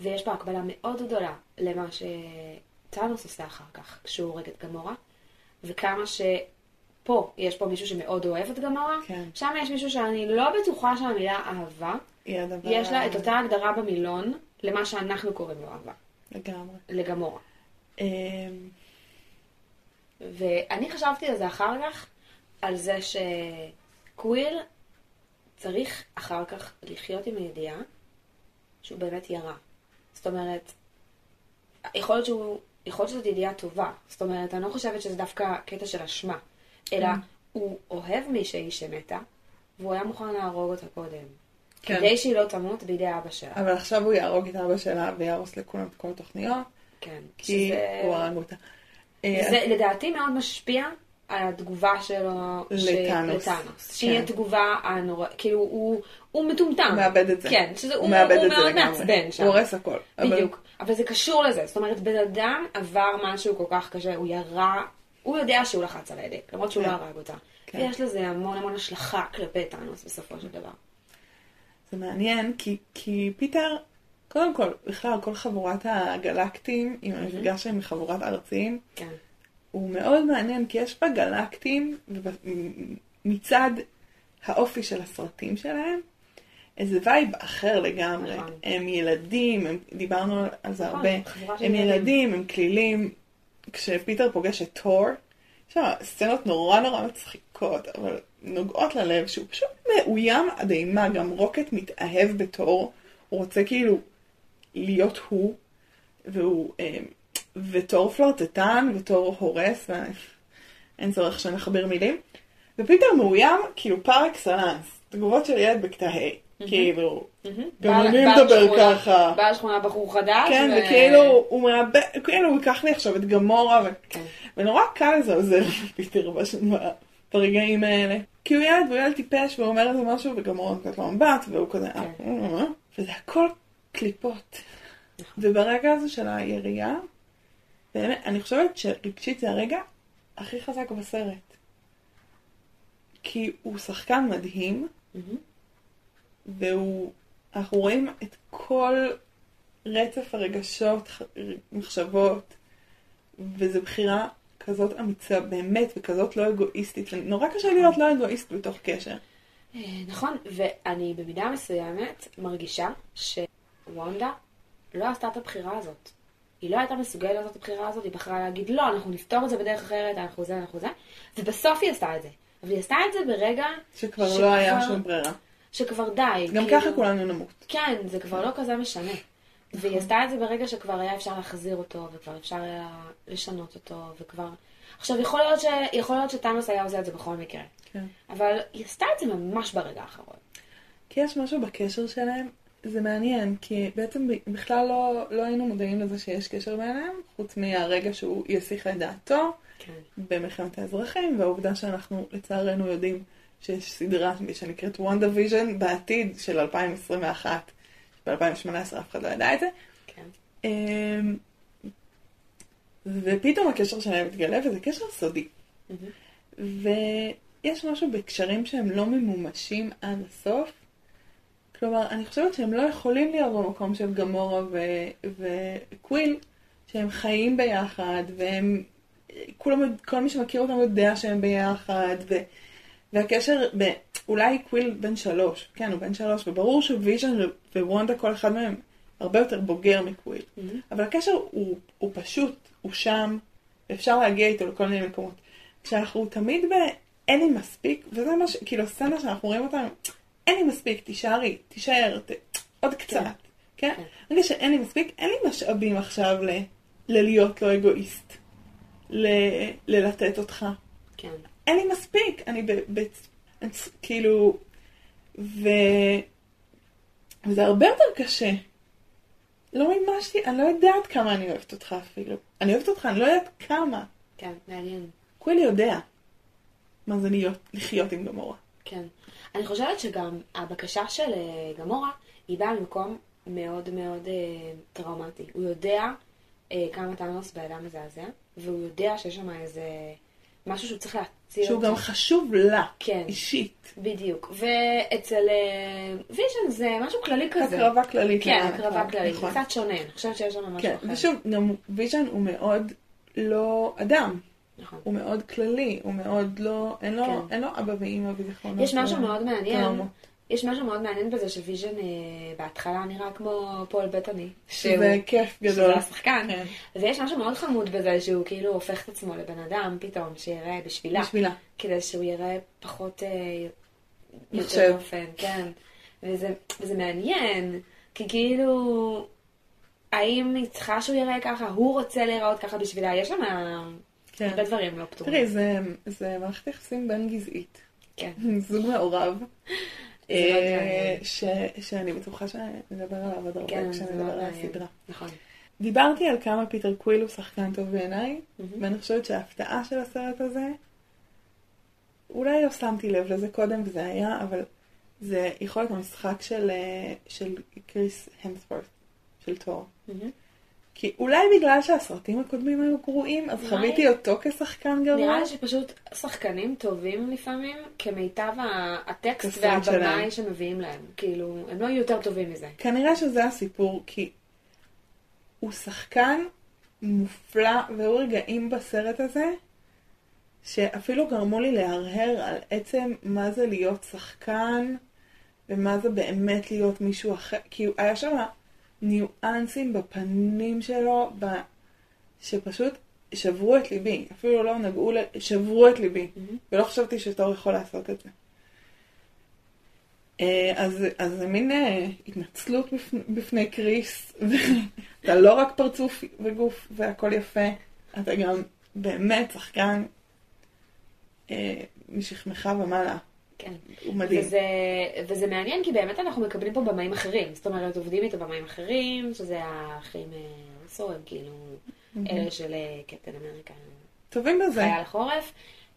Speaker 2: ויש פה הקבלה מאוד גדולה למה שטאנוס עושה אחר כך, כשהוא הורג את גמורה, וכמה שפה יש פה מישהו שמאוד אוהב את גמורה,
Speaker 1: כן.
Speaker 2: שם יש מישהו שאני לא בטוחה שהמילה אהבה. יש לה את אותה הגדרה במילון למה שאנחנו קוראים לו אהבה,
Speaker 1: לגמרי.
Speaker 2: לגמורה.
Speaker 1: אמ,
Speaker 2: ואני חשבתי על זה אחר כך, על זה שקוויל צריך אחר כך לחיות עם הידיעה שהוא באמת ירה. זאת אומרת, יכול להיות, שהוא, יכול להיות שזאת ידיעה טובה. זאת אומרת, אני לא חושבת שזה דווקא קטע של אשמה, אלא
Speaker 1: כן.
Speaker 2: הוא אוהב מישהי שמתה, והוא היה מוכן להרוג אותה קודם.
Speaker 1: כן.
Speaker 2: כדי שהיא לא תמות בידי אבא שלה.
Speaker 1: אבל עכשיו הוא יהרוג את אבא שלה ויהרוס לכולם את כל התוכניות,
Speaker 2: כן.
Speaker 1: כי
Speaker 2: שזה-
Speaker 1: הוא הרג אותה. אה,
Speaker 2: זה לדעתי מאוד משפיע התגובה שלו
Speaker 1: לטאנוס.
Speaker 2: לטאנוס.
Speaker 1: כן.
Speaker 2: שהיא התגובה הנורא, כאילו הוא, הוא מטומטם.
Speaker 1: הוא מאבד את זה.
Speaker 2: כן, שזה,
Speaker 1: הוא מאבד
Speaker 2: הוא
Speaker 1: את זה
Speaker 2: מאוד. מעצבן שם.
Speaker 1: הוא הורס הכל. אבל-
Speaker 2: בדיוק. אבל זה קשור לזה. זאת אומרת, בן אדם עבר משהו כל כך קשה, הוא ירה, הוא יודע שהוא לחץ על ההדק, למרות שהוא
Speaker 1: כן.
Speaker 2: לא הרג אותה.
Speaker 1: כן.
Speaker 2: ויש לזה המון המון השלכה כלפי טאנוס בסופו של דבר.
Speaker 1: זה מעניין, כי, כי פיטר, קודם כל, בכלל, כל חבורת הגלקטים, עם המפגש שלהם עם חבורת הארציים,
Speaker 2: כן.
Speaker 1: הוא מאוד מעניין, כי יש בגלקטים, מצד האופי של הסרטים שלהם, איזה vibe אחר לגמרי.
Speaker 2: נכון.
Speaker 1: הם ילדים, הם, דיברנו על זה
Speaker 2: נכון,
Speaker 1: הרבה, הם
Speaker 2: ילדים.
Speaker 1: ילדים, הם כלילים. כשפיטר פוגש את תור, יש שם סצנות נורא נורא מצחיקות, אבל נוגעות ללב, שהוא פשוט מאוים עד אימה, גם רוקט מתאהב בתור, הוא רוצה כאילו להיות הוא, והוא, אה, ותור פלרטטן, ותור הורס, ואין צורך שנחבר מילים. ופיטר מאוים, כאילו פר אקסלנס, תגובות של ילד בכיתה ה', כאילו, גם אני מדבר ככה.
Speaker 2: בעל שכונה בחור חדש.
Speaker 1: כן, וכאילו, הוא מאבד, כאילו, הוא ייקח לי עכשיו את גמורה.
Speaker 2: כן.
Speaker 1: ונורא קל לזלזל בפיטר ברגעים האלה. כי הוא ילד, והוא ילד טיפש, והוא אומר איזה משהו, וגמורה נותנת לו מבט, והוא כזה, אה,
Speaker 2: כן.
Speaker 1: אה, אה, וזה הכל קליפות. וברגע הזה של הירייה, באמת, אני חושבת שרגשית זה הרגע הכי חזק בסרט. כי הוא שחקן מדהים. והוא, אנחנו רואים את כל רצף הרגשות, מחשבות, וזו בחירה כזאת אמיצה באמת, וכזאת לא אגואיסטית, ונורא קשה להיות לא אגואיסט בתוך קשר.
Speaker 2: אה, נכון, ואני במידה מסוימת מרגישה שוונדה לא עשתה את הבחירה הזאת. היא לא הייתה מסוגלת לעשות את הבחירה הזאת, היא בחרה להגיד, לא, אנחנו נפתור את זה בדרך אחרת, אנחנו זה, אנחנו זה, ובסוף היא עשתה את זה. אבל היא עשתה את זה ברגע
Speaker 1: שכבר
Speaker 2: שכבר-
Speaker 1: לא היה שום ברירה.
Speaker 2: שכבר די.
Speaker 1: גם
Speaker 2: כאילו-
Speaker 1: ככה כולנו נמות.
Speaker 2: כן, זה כבר לא כזה משנה. והיא עשתה את זה ברגע שכבר היה אפשר להחזיר אותו, וכבר אפשר היה לשנות אותו, וכבר... עכשיו, יכול להיות, ש... יכול להיות שטאנוס היה עושה את זה בכל מקרה,
Speaker 1: כן.
Speaker 2: אבל היא עשתה את זה ממש ברגע האחרון.
Speaker 1: כי יש משהו בקשר שלהם, זה מעניין, כי בעצם בכלל לא, לא היינו מודעים לזה שיש קשר ביניהם, חוץ מהרגע שהוא היא הסיחה את דעתו
Speaker 2: כן.
Speaker 1: במלחמת האזרחים, והעובדה שאנחנו לצערנו יודעים שיש סדרה שנקראת וונדה ויז'ן בעתיד של 2021, ב-2018 אף אחד לא ידע את זה.
Speaker 2: כן.
Speaker 1: אמ, ופתאום הקשר שלהם מתגלה, וזה קשר סודי.
Speaker 2: מהמם.
Speaker 1: ויש משהו בקשרים שהם לא ממומשים עד הסוף. כלומר, אני חושבת שהם לא יכולים להיות במקום של גמורה ו- וקוויל, שהם חיים ביחד, והם, כולם, כל מי שמכיר אותם יודע שהם ביחד, ו, והקשר, ב, אולי קוויל בן שלוש, כן, הוא בן שלוש, וברור שוויז'ן ווונדה, כל אחד מהם הרבה יותר בוגר מקוויל.
Speaker 2: מהמם.
Speaker 1: אבל הקשר הוא, הוא פשוט, הוא שם, אפשר להגיע איתו לכל מיני מקומות. כשאנחנו תמיד ב... אין לי מספיק, וזה מה ש... כאילו, סצנה שאנחנו רואים אותה, אין לי מספיק, תישארי, תישאר, ת... עוד קצת, כן?
Speaker 2: כן.
Speaker 1: רגע שאין לי מספיק, אין לי משאבים עכשיו ל... ללהיות לא אגואיסט, ל... ללתת אותך.
Speaker 2: כן.
Speaker 1: אין לי מספיק, אני ב... ב... כאילו... ו... וזה הרבה יותר קשה. לא מימשתי, אני לא יודעת כמה אני אוהבת אותך אפילו. אני אוהבת אותך, אני לא יודעת כמה.
Speaker 2: כן, מעניין.
Speaker 1: קוויל יודע מה זה להיות, לחיות עם גמורה.
Speaker 2: כן. אני חושבת שגם הבקשה של אה, גמורה, היא באה ממקום מאוד מאוד אה, טראומטי. הוא יודע אה, כמה טאנוס בן אדם מזעזע, והוא יודע שיש שם איזה משהו שהוא צריך להציל
Speaker 1: שהוא
Speaker 2: אותו.
Speaker 1: גם חשוב לה,
Speaker 2: כן.
Speaker 1: אישית.
Speaker 2: בדיוק. ואצל אה, ויז'ן זה משהו כללי כזה.
Speaker 1: הקרבה כללית.
Speaker 2: כן, הקרבה
Speaker 1: הקרב,
Speaker 2: כללית.
Speaker 1: נכון.
Speaker 2: קצת שונה, אני חושבת שיש לנו משהו
Speaker 1: כן,
Speaker 2: אחר.
Speaker 1: ושוב, גם ויז'ן הוא מאוד לא אדם.
Speaker 2: נכון.
Speaker 1: הוא מאוד כללי, הוא מאוד לא, אין לו,
Speaker 2: כן.
Speaker 1: אין לו אבא ואימא וזיכרונות.
Speaker 2: יש משהו מאוד מעניין,
Speaker 1: טראומות.
Speaker 2: יש משהו מאוד מעניין בזה שוויז'ן אה, בהתחלה נראה כמו פול בטני.
Speaker 1: שזה כיף גדול.
Speaker 2: שזה השחקן.
Speaker 1: כן.
Speaker 2: ויש משהו מאוד חמוד בזה שהוא כאילו הופך את עצמו לבן אדם פתאום, שיראה בשבילה.
Speaker 1: בשבילה.
Speaker 2: כדי שהוא יראה פחות אה. יותר אופן, כן. וזה, וזה מעניין, כי כאילו, האם היא צריכה שהוא יראה ככה, הוא רוצה להיראות ככה בשבילה, יש שם
Speaker 1: כן.
Speaker 2: הרבה דברים לא פתורים.
Speaker 1: תראי, זה, זה מערכת יחסים בין גזעית.
Speaker 2: כן.
Speaker 1: זוג מעורב.
Speaker 2: מאוד
Speaker 1: אה. ש, שאני בטוחה שנדבר עליו עוד הרבה
Speaker 2: כן,
Speaker 1: כשנדבר
Speaker 2: מאוד
Speaker 1: על. הסדרה.
Speaker 2: נכון.
Speaker 1: דיברתי על כמה פיטר קוויל הוא שחקן טוב בעיניי. ואני חושבת שההפתעה של הסרט הזה, אולי לא שמתי לב לזה קודם וזה היה, אבל זה יכול להיות המשחק של, אה, של קריס המספורט, של תור. כי אולי בגלל שהסרטים הקודמים היו גרועים, אז חוויתי
Speaker 2: לי-
Speaker 1: אותו כשחקן גרוע.
Speaker 2: נראה לי שפשוט שחקנים טובים לפעמים, כמיטב הטקסט והבמאי. שמביאים להם. כאילו, הם לא יהיו יותר טובים מזה.
Speaker 1: כנראה שזה הסיפור, כי הוא שחקן מופלא, והיו רגעים בסרט הזה שאפילו גרמו לי להרהר על עצם מה זה להיות שחקן, ומה זה באמת להיות מישהו אחר, כי היה שם ניואנסים בפנים שלו, ב... שפשוט שברו את ליבי, אפילו לא נגעו, ל... שברו את ליבי,
Speaker 2: מהמם.
Speaker 1: ולא חשבתי שתור יכול לעשות את זה. אה, אז, אז זה מין אה, התנצלות בפני, בפני קריס, אתה לא רק פרצוף וגוף והכל יפה, אתה גם באמת שחקן אה, משכמך ומעלה,
Speaker 2: כן.
Speaker 1: הוא מדהים.
Speaker 2: וזה, וזה מעניין כי באמת אנחנו מקבלים פה במאים אחרים. זאת אומרת, עובדים איתו במאים אחרים, שזה האחים אה, רוסו, הם כאילו אלה של אה, קפטן אמריקה,
Speaker 1: טובים בזה.
Speaker 2: חייל החורף.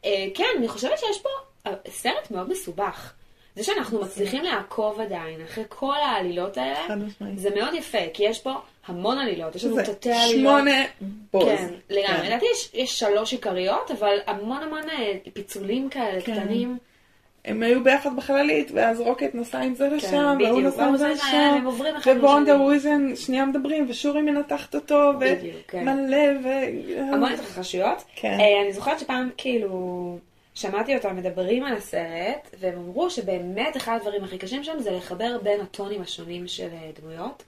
Speaker 2: אה, כן, אני חושבת שיש פה אה, סרט מאוד מסובך. זה שאנחנו מצליחים לעקוב עדיין אחרי כל העלילות האלה. זה מאוד יפה, כי יש פה המון עלילות, יש לנו תתי עלילות.
Speaker 1: שמונה בוז.
Speaker 2: כן, לגמרי.
Speaker 1: כן.
Speaker 2: לדעתי יש, שלוש עיקריות, אבל המון המון אה, פיצולים כאלה
Speaker 1: כן.
Speaker 2: קטנים.
Speaker 1: הם היו ביחד בחללית, ואז רוקט נסע עם זה לשם, והוא
Speaker 2: כן.
Speaker 1: נסע עם זה לשם,
Speaker 2: לשני.
Speaker 1: וויזן שנייה מדברים, ושורי מנתחת אותו,
Speaker 2: בדיוק, כן.
Speaker 1: ומלא, ו...
Speaker 2: המון התרחשויות.
Speaker 1: כן.
Speaker 2: אה, אני זוכרת שפעם כאילו שמעתי אותם מדברים על הסרט, והם אמרו שבאמת אחד הדברים הכי קשים שם זה לחבר בין הטונים השונים של אה, דמויות.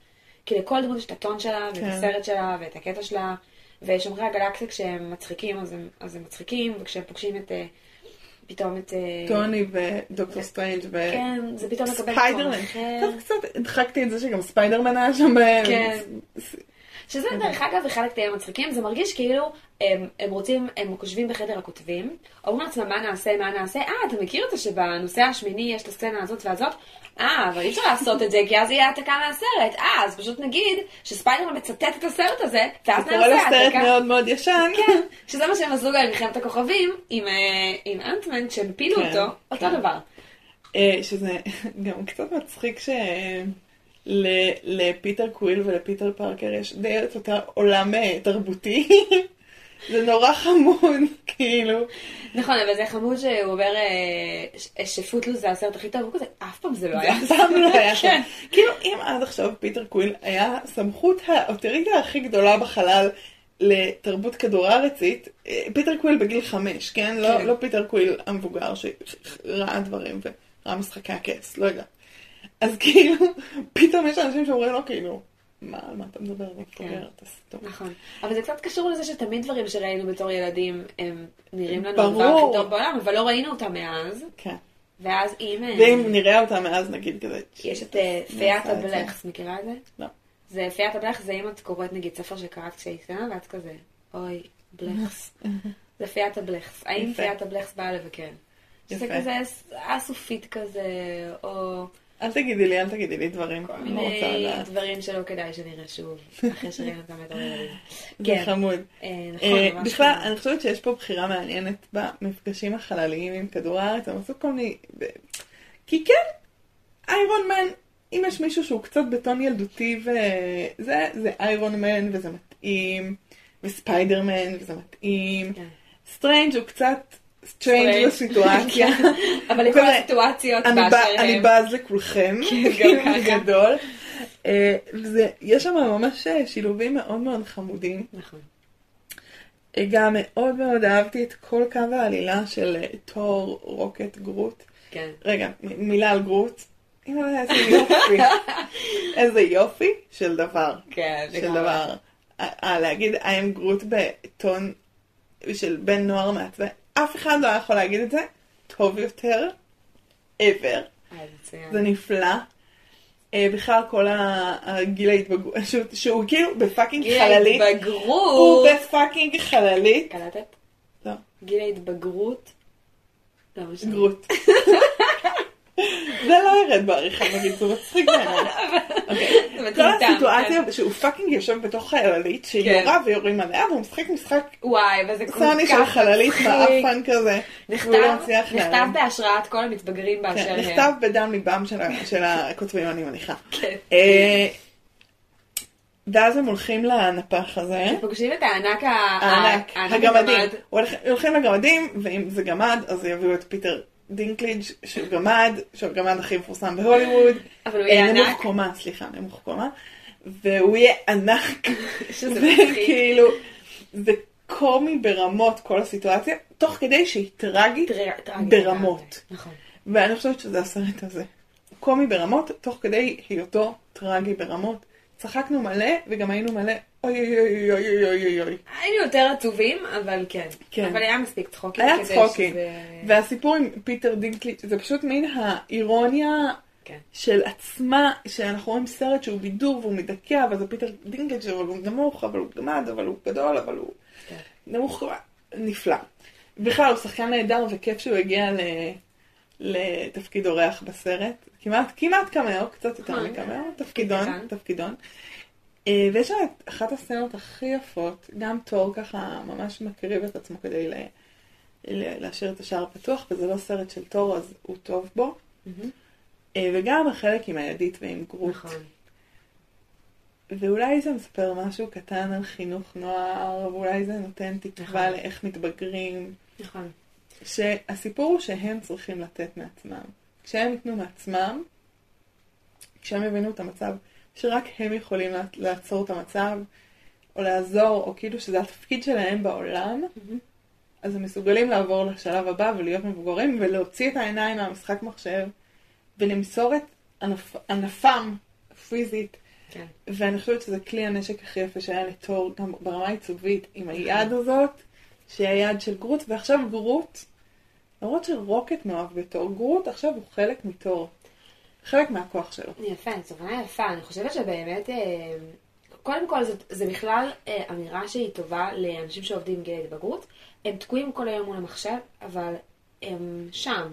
Speaker 2: כי לכל דמות יש את הטון שלה, ואת
Speaker 1: כן.
Speaker 2: הסרט שלה, ואת הקטע שלה. ושומרי הגלקסיה כשהם מצחיקים אז הם, אז הם מצחיקים, וכשהם פוגשים את... אה, פתאום את... אה,
Speaker 1: טוני ודוקטור סטרנג' ו...
Speaker 2: כן, זה פתאום מקבל מקום
Speaker 1: ספיידרמן.
Speaker 2: אחר.
Speaker 1: קצת קצת הדחקתי את זה שגם ספיידרמן היה שם. ב-
Speaker 2: כן. שזה דרך אגב אחד הקטעים המצחיקים, זה מרגיש כאילו הם, הם רוצים, הם חושבים בחדר הכותבים, אומרים לעצמם מה נעשה, מה נעשה, אה, אתה מכיר את זה שבנוסע השמיני יש את הסצנה הזאת והזאת? אה, אבל אי אפשר לעשות את זה כי אז יהיה העתקה מהסרט, אה, אז פשוט נגיד שספיידרמן מצטט את הסרט הזה, ואז
Speaker 1: זה קורה
Speaker 2: נעשה
Speaker 1: לסרט
Speaker 2: העתקה.
Speaker 1: מאוד מאוד ישן.
Speaker 2: כן, שזה מה שהם עשו גם עם מלחמת הכוכבים, עם, אה, עם אנטמן, כשהם הפילו
Speaker 1: כן,
Speaker 2: אותו, אותו
Speaker 1: כן.
Speaker 2: דבר.
Speaker 1: אה, שזה גם קצת מצחיק ש... לפיטר קוויל ולפיטר פארקר יש די את אותה עולם אה, תרבותי. זה נורא חמוד, כאילו.
Speaker 2: נכון, אבל זה חמוד שהוא אומר אה, ש- ש Footloose זה הסרט הכי טוב, הוא כזה, אף פעם זה לא
Speaker 1: זה
Speaker 2: היה.
Speaker 1: אף פעם לא היה שם.
Speaker 2: כן.
Speaker 1: כאילו, אם עד עכשיו פיטר קוויל היה הסמכות האוטוריטה הכי גדולה בחלל לתרבות כדור הארצית, אה, פיטר קוויל בגיל חמש, כן? לא,
Speaker 2: כן.
Speaker 1: לא פיטר קוויל המבוגר שראה דברים וראה משחקי הכס, לא יודע. אז כאילו, פתאום יש אנשים שאומרים לו, כאילו, מה, על מה אתה מדבר? סתום.
Speaker 2: נכון. אבל זה קצת קשור לזה שתמיד דברים שראינו בתור ילדים, הם נראים לנו. הדבר הכי טוב בעולם, אבל לא ראינו אותם מאז.
Speaker 1: כן.
Speaker 2: ואז אם... אה,
Speaker 1: ואם נראה אותה מאז, נגיד כזה.
Speaker 2: יש את אה, פיית
Speaker 1: זה?
Speaker 2: הבלכס, מכירה את זה?
Speaker 1: לא.
Speaker 2: זה פיית הבלכס, זה אם את קוראת נגיד ספר שקראת כשהיית קטנה, ואת כזה, אוי, בלכס. זה פיית הבלכס. האם. פיית הבלכס באה לבקר? שזה
Speaker 1: יפה.
Speaker 2: כזה אסופית כזה, או
Speaker 1: אל תגידי לי, אל תגידי לי דברים.
Speaker 2: כל
Speaker 1: לא
Speaker 2: מיני. דברים שלא כדאי שנראה שוב, אחרי שראינו אותם ילדים.
Speaker 1: זה
Speaker 2: כן.
Speaker 1: חמוד.
Speaker 2: אה, נכון,
Speaker 1: אה, בכלל. אני חושבת שיש פה בחירה מעניינת במפגשים החלליים עם כדור הארץ, הם עשו כל מיני... כי כן, איירון מן, אם יש מישהו שהוא קצת בטון ילדותי וזה, זה איירון מן וזה מתאים, וספיידרמן וזה מתאים,
Speaker 2: כן.
Speaker 1: סטרנג' הוא קצת strange
Speaker 2: Strange.
Speaker 1: לסיטואציה.
Speaker 2: אבל לכל הסיטואציות באשר
Speaker 1: ב- אני
Speaker 2: הם.
Speaker 1: בז לכולכם,
Speaker 2: כן,
Speaker 1: כאילו. בגדול. אה, יש שם ממש אה, שילובים מאוד מאוד חמודים.
Speaker 2: נכון.
Speaker 1: אה, גם מאוד מאוד אהבתי את כל קו העלילה של תור, רוקט, גרוט.
Speaker 2: כן.
Speaker 1: רגע, מילה על גרוט. איזה יופי. איזה יופי של דבר.
Speaker 2: כן,
Speaker 1: של. דבר. להגיד I am גרוט בטון של בן נוער מעצבן. אף אחד לא יכול להגיד את זה טוב יותר, ever.
Speaker 2: אה, זה
Speaker 1: נפלא. אה, בכלל כל הגיל ההתבגרות, שהוא- שהוא כאילו ב fucking
Speaker 2: גיל
Speaker 1: חללית. הוא
Speaker 2: ההתבגרות.
Speaker 1: ב fucking חללית.
Speaker 2: קלטת?
Speaker 1: לא,
Speaker 2: גיל ההתבגרות. לא משנה.
Speaker 1: גרוט. זה לא ירד בעריכה, נגיד, זה מצחיק בעיניי. אוקיי. כל. הסיטואציה שהוא fucking יושב בתוך חללית, שהיא
Speaker 2: כן.
Speaker 1: יורה ויורים עליה, והוא משחק משחק
Speaker 2: וואי, וזה כל כך
Speaker 1: סוני של חללית
Speaker 2: מצחיק.
Speaker 1: באופן כזה.
Speaker 2: נכתב,
Speaker 1: לא
Speaker 2: נכתב. בהשראת כל המתבגרים באשר
Speaker 1: כן,
Speaker 2: הם.
Speaker 1: נכתב בדם ליבם של הכותבים, אני מניחה.
Speaker 2: כן.
Speaker 1: אה, ואז הם הולכים לנפח הזה.
Speaker 2: פוגשים את הענק
Speaker 1: הגמדים. הולכים לגמדים, ואם זה גמד, אז יביאו את פיטר דינקליג' שהוא גמד, שהוא הגמד הכי מפורסם בהוליווד.
Speaker 2: אבל הוא יהיה
Speaker 1: אה, נמוך
Speaker 2: ענק.
Speaker 1: קומה, סליחה, נמוך קומה. והוא יהיה ענק.
Speaker 2: שזה מצחיק.
Speaker 1: וכאילו, זה קומי ברמות כל הסיטואציה, תוך כדי שהיא טראגית
Speaker 2: טרי- טרגי
Speaker 1: ברמות.
Speaker 2: נכון.
Speaker 1: ואני חושבת שזה הסרט הזה. קומי ברמות, תוך כדי היותו טרגי ברמות. צחקנו מלא, וגם היינו מלא אוי אוי אוי אוי אוי אוי אוי. אוי.
Speaker 2: היינו יותר עצובים, אבל כן.
Speaker 1: כן.
Speaker 2: אבל היה מספיק צחוקים.
Speaker 1: היה צחוקים.
Speaker 2: שזה...
Speaker 1: והסיפור עם פיטר דינקליג' זה פשוט מין האירוניה
Speaker 2: כן.
Speaker 1: של עצמה, שאנחנו רואים סרט שהוא בידור והוא מדכא, אבל זה פיטר דינקליג' אבל הוא נמוך, אבל הוא גמד, אבל הוא גדול, אבל הוא
Speaker 2: כן.
Speaker 1: נמוך, נפלא. בכלל, הוא שחקן נהדר, וכיף שהוא הגיע ל... לתפקיד אורח בסרט. כמעט, כמעט קמאו, קצת יותר
Speaker 2: נכון.
Speaker 1: מקמאו, תפקידון,
Speaker 2: קטן.
Speaker 1: תפקידון. אה, ויש שם את אחת הסצנות הכי יפות, גם תור ככה ממש מקריב את עצמו כדי ל... להשאיר את השער פתוח, וזה לא סרט של תור, אז הוא טוב בו. אה, וגם החלק עם הידית ועם גרוט.
Speaker 2: נכון.
Speaker 1: ואולי זה מספר משהו קטן על חינוך נוער, ואולי זה נותן תקווה
Speaker 2: נכון.
Speaker 1: לאיך מתבגרים.
Speaker 2: נכון.
Speaker 1: שהסיפור הוא שהם צריכים לתת מעצמם. כשהם ייתנו מעצמם, כשהם יבינו את המצב, שרק הם יכולים לע- לעצור את המצב, או לעזור, או כאילו שזה התפקיד שלהם בעולם,
Speaker 2: מהמם.
Speaker 1: אז הם מסוגלים לעבור לשלב הבא ולהיות מבוגרים, ולהוציא את העיניים מהמשחק מחשב, ולמסור את ענפ, ענפם פיזית.
Speaker 2: כן.
Speaker 1: ואני חושבת שזה כלי הנשק הכי יפה שהיה לתור, גם ברמה העיצובית, עם היד הזאת, שהיא היד של גרוט, ועכשיו גרוט, למרות שרוקט מאוהב בתור, גרוט עכשיו הוא חלק מתור. חלק מהכוח שלו.
Speaker 2: יפה, זו הבנה יפה. אני חושבת שבאמת, אה, קודם כל זאת- זה בכלל אה, אמירה שהיא טובה לאנשים שעובדים גיל ההתבגרות. הם תקועים כל היום מול המחשב, אבל הם שם.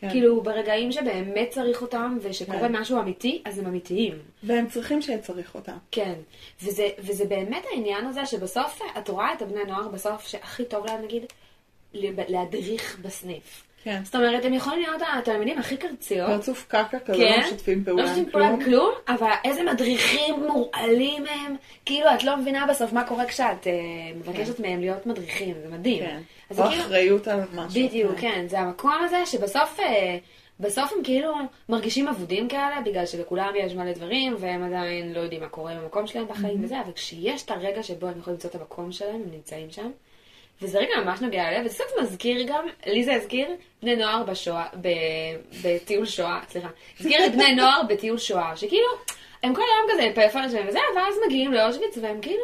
Speaker 1: כן.
Speaker 2: כאילו, ברגעים שבאמת צריך אותם, ושקורה
Speaker 1: כן.
Speaker 2: משהו אמיתי, אז הם אמיתיים.
Speaker 1: והם צריכים שיהיה צריך אותם.
Speaker 2: כן, וזה, וזה באמת העניין הזה שבסוף את רואה את הבני נוער בסוף שהכי טוב להם נגיד להדריך בסניף.
Speaker 1: כן.
Speaker 2: זאת אומרת, הם יכולים להיות התלמידים הכי קרציות.
Speaker 1: פרצוף קקע כזה,
Speaker 2: כן.
Speaker 1: לא משתפים
Speaker 2: לא
Speaker 1: פעולה
Speaker 2: משתפים
Speaker 1: עם
Speaker 2: פעולה עם
Speaker 1: כלום.
Speaker 2: כלום, אבל איזה מדריכים מורעלים הם. כאילו, את לא מבינה בסוף מה קורה כשאת אה, מבקשת מהם להיות מדריכים, זה מדהים.
Speaker 1: כן. או
Speaker 2: כאילו-
Speaker 1: אחריות על משהו.
Speaker 2: בדיוק, כן. זה המקום הזה שבסוף אה, בסוף הם כאילו מרגישים אבודים כאלה, בגלל שלכולם יש מלא דברים, והם עדיין לא יודעים מה קורה במקום שלהם בחיים וזה, אבל כשיש את הרגע שבו הם יכולים למצוא את המקום שלהם, הם נמצאים שם. וזה רגע ממש נוגע ללב, וזה קצת מזכיר גם, לי זה הזכיר בני נוער בשואה, ב, בטיול שואה, סליחה. הזכיר את בני נוער בטיול שואה, שכאילו, הם כל היום כזה פלאפון שלהם וזה, ואז מגיעים לאושוויץ, והם כאילו,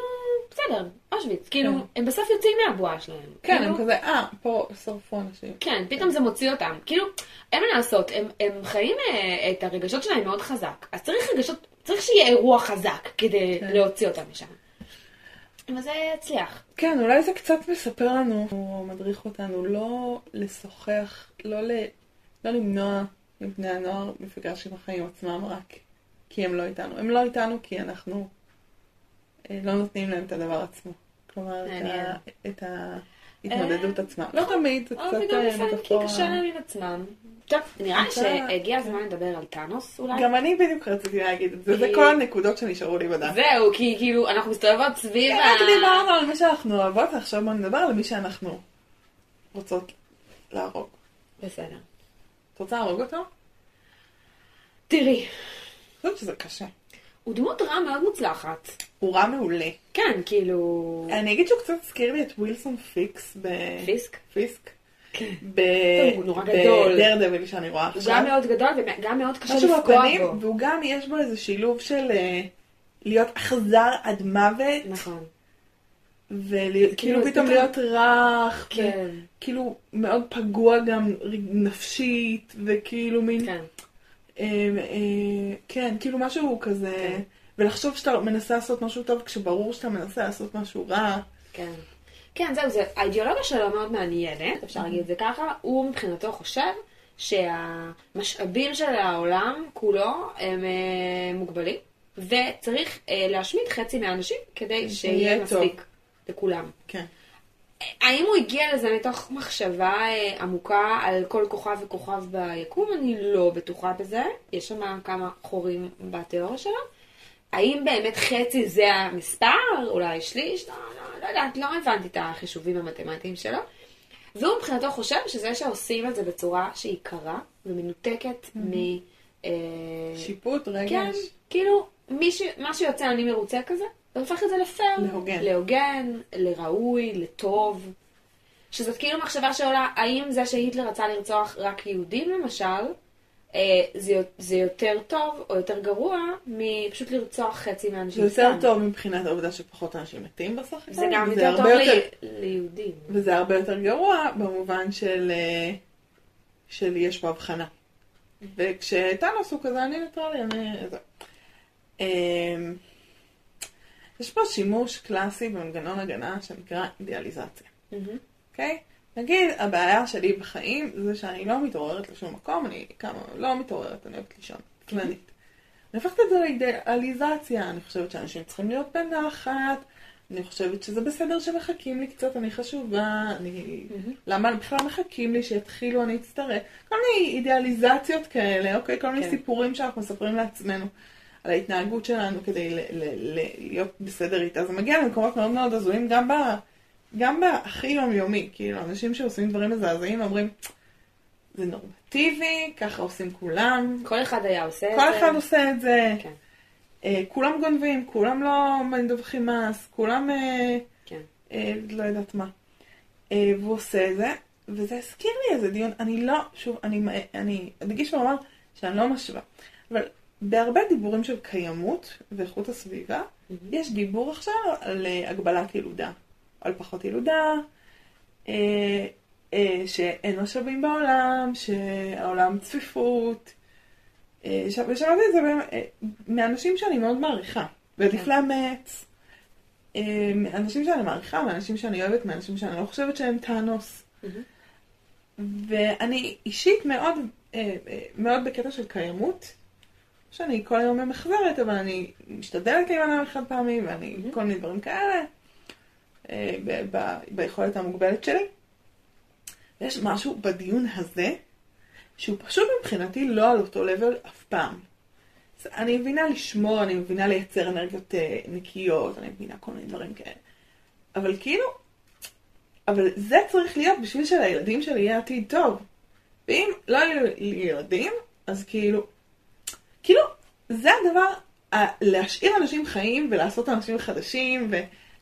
Speaker 2: בסדר, אושוויץ, כאילו,
Speaker 1: כן.
Speaker 2: הם בסוף יוצאים מהבועה שלהם.
Speaker 1: כן,
Speaker 2: כאילו,
Speaker 1: הם כזה, אה, פה שרפו אנשים.
Speaker 2: כן, פתאום זה מוציא אותם. כאילו, אין מה לעשות, הם, הם חיים אה, את הרגשות שלהם מאוד חזק. אז צריך רגשות, צריך שיהיה אירוע חזק כדי
Speaker 1: כן.
Speaker 2: להוציא אותם משם. אבל זה יצליח.
Speaker 1: כן, אולי זה קצת מספר לנו, או מדריך אותנו, לא לשוחח, לא, ל... לא למנוע מבני הנוער מפגש עם החיים עצמם רק כי הם לא איתנו. הם לא איתנו כי אנחנו אה, לא נותנים להם את הדבר עצמו. כלומר, את,
Speaker 2: מעניין.
Speaker 1: ה... את ההתמודדות עצמה. לא
Speaker 2: נכון.
Speaker 1: תמיד, זה קצת
Speaker 2: גם
Speaker 1: אה,
Speaker 2: לפעמים כי
Speaker 1: מטאפורה.
Speaker 2: קשה להם עם עצמם. טוב, נראה לי שהגיע הזמן לדבר על טאנוס אולי.
Speaker 1: גם אני בדיוק רציתי להגיד את זה, זה כל הנקודות שנשארו לי בדף.
Speaker 2: זהו, כי כאילו, אנחנו מסתובבות סביב
Speaker 1: רק דיברנו על מי שאנחנו אוהבות, ועכשיו בוא נדבר על מי שאנחנו רוצות להרוג.
Speaker 2: בסדר.
Speaker 1: את רוצה להרוג אותו?
Speaker 2: תראי,
Speaker 1: אני חושבת שזה קשה.
Speaker 2: הוא דמות רע מאוד מוצלחת.
Speaker 1: הוא רע מעולה.
Speaker 2: כן, כאילו...
Speaker 1: אני אגיד שהוא קצת הזכיר לי את ווילסון פיקס ב...
Speaker 2: פיסק?
Speaker 1: פיסק. ב...
Speaker 2: הוא נורא גדול.
Speaker 1: בדרדוויל שאני רואה
Speaker 2: הוא
Speaker 1: עכשיו.
Speaker 2: גם מאוד גדול וגם מאוד קשה לפגוע בו.
Speaker 1: והוא גם, יש בו איזה שילוב של אה, להיות אכזר עד מוות,
Speaker 2: נכון.
Speaker 1: וכאילו
Speaker 2: כאילו,
Speaker 1: פתאום- להיות רך,
Speaker 2: כן,
Speaker 1: כאילו מאוד פגוע גם נפשית, וכאילו מין,
Speaker 2: כן.
Speaker 1: אה, אה, כן, כאילו משהו כזה,
Speaker 2: כן.
Speaker 1: ולחשוב שאתה מנסה לעשות משהו טוב כשברור שאתה מנסה לעשות משהו רע.
Speaker 2: כן. כן, זהו, זה, האידיאולוגיה שלו מאוד מעניינת, אפשר להגיד את זה ככה. הוא מבחינתו חושב שהמשאבים של העולם כולו הם אה, מוגבלים, וצריך אה, להשמיד חצי מהאנשים כדי שיהיה
Speaker 1: טוב.
Speaker 2: מספיק לכולם.
Speaker 1: כן.
Speaker 2: האם הוא הגיע לזה מתוך מחשבה אה, עמוקה על כל כוכב וכוכב ביקום? אני לא בטוחה בזה. יש שם כמה חורים בתיאוריה שלו. האם באמת חצי זה המספר? אולי שליש? לא, לא, לא יודעת, לא הבנתי את החישובים המתמטיים שלו. והוא מבחינתו חושב שזה שעושים את זה בצורה שהיא קרה ומנותקת מ... אה,
Speaker 1: שיפוט, רגש.
Speaker 2: כן, כאילו. מה שיוצא אני מרוצה כזה, זה הופך את זה לפייר.
Speaker 1: להוגן.
Speaker 2: להוגן, לראוי, לטוב. שזאת כאילו מחשבה שעולה, האם זה שהיטלר רצה לרצוח רק יהודים למשל, זה, זה יותר טוב או יותר גרוע מפשוט לרצוח חצי
Speaker 1: זה
Speaker 2: מהאנשים
Speaker 1: יותר
Speaker 2: סתם.
Speaker 1: טוב מבחינת העובדה שפחות אנשים מתים בסך הכל.
Speaker 2: זה גם יותר טוב לי... ליהודים.
Speaker 1: וזה הרבה יותר גרוע במובן של, אה, של יש פה הבחנה. וכשטאנוס הוא כזה, אני ניטרלי, אני... זה. אמ, יש פה שימוש קלאסי במנגנון הגנה שנקרא אידיאליזציה. אוקיי? נגיד, הבעיה שלי בחיים זה שאני לא מתעוררת לשום מקום, אני כמה, לא מתעוררת, אני אוהבת לישון, עצלנית. אני הופכת את זה לאידיאליזציה, אני חושבת שאנשים צריכים להיות בנחת, אני חושבת שזה בסדר שמחכים לי קצת, אני חשובה, אני... למה בכלל מחכים לי שיתחילו, אני אצטרך? כל מיני אידיאליזציות כאלה, אוקיי? כל מיני
Speaker 2: כן.
Speaker 1: סיפורים שאנחנו מספרים לעצמנו על ההתנהגות שלנו כדי ל- ל- ל- להיות בסדר איתה. זה מגיע למקומות מאוד מאוד הזויים, גם, ב, גם בהכי יומיומי. כאילו, אנשים שעושים דברים מזעזעים אומרים, זה נורמטיבי, ככה עושים כולם,
Speaker 2: כל אחד היה עושה את
Speaker 1: כל
Speaker 2: זה.
Speaker 1: אחד עושה את זה.
Speaker 2: כן,
Speaker 1: אה, כולם גונבים, כולם לא מדווחים מס, כולם אה,
Speaker 2: כן.
Speaker 1: אה, לא יודעת מה. אה, והוא עושה את זה, וזה הזכיר לי איזה דיון, אני לא, שוב, אני, אני אדגיש ואומר שאני לא משווה, אבל בהרבה דיבורים של קיימות ואיכות הסביבה, יש דיבור עכשיו על אה, הגבלת ילודה, על פחות ילודה, אה, אה, שאין משאבים בעולם, שהעולם צפיפות. אה, ושמעתי את זה מאנשים שאני מאוד מעריכה, ועדיף
Speaker 2: כן.
Speaker 1: לאמץ. מאנשים שאני מעריכה, מאנשים שאני אוהבת, מאנשים שאני לא חושבת שהם טאנוס. ואני אישית מאוד, מאוד בקטע של קיימות. שאני כל היום ממחזרת, אבל אני משתדלת להימנע מחד פעמי, ואני. כל מיני דברים כאלה, ב- ב- ביכולת המוגבלת שלי. יש משהו בדיון הזה, שהוא פשוט מבחינתי לא על אותו לבל אף פעם. אני מבינה לשמור, אני מבינה לייצר אנרגיות אה, נקיות, אני מבינה כל מיני דברים כאלה. אבל כאילו, אבל זה צריך להיות בשביל שלילדים שלי יהיה עתיד טוב. ואם לא יהיו לי ילדים, אז כאילו, כאילו, זה הדבר, להשאיר אנשים חיים ולעשות אנשים חדשים,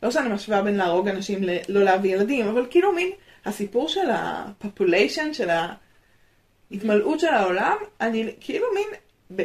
Speaker 1: ולא שאני משווה בין להרוג אנשים ללא להביא ילדים, אבל כאילו מין הסיפור של הפופוליישן, של ההתמלאות של העולם, אני כאילו מין, ב...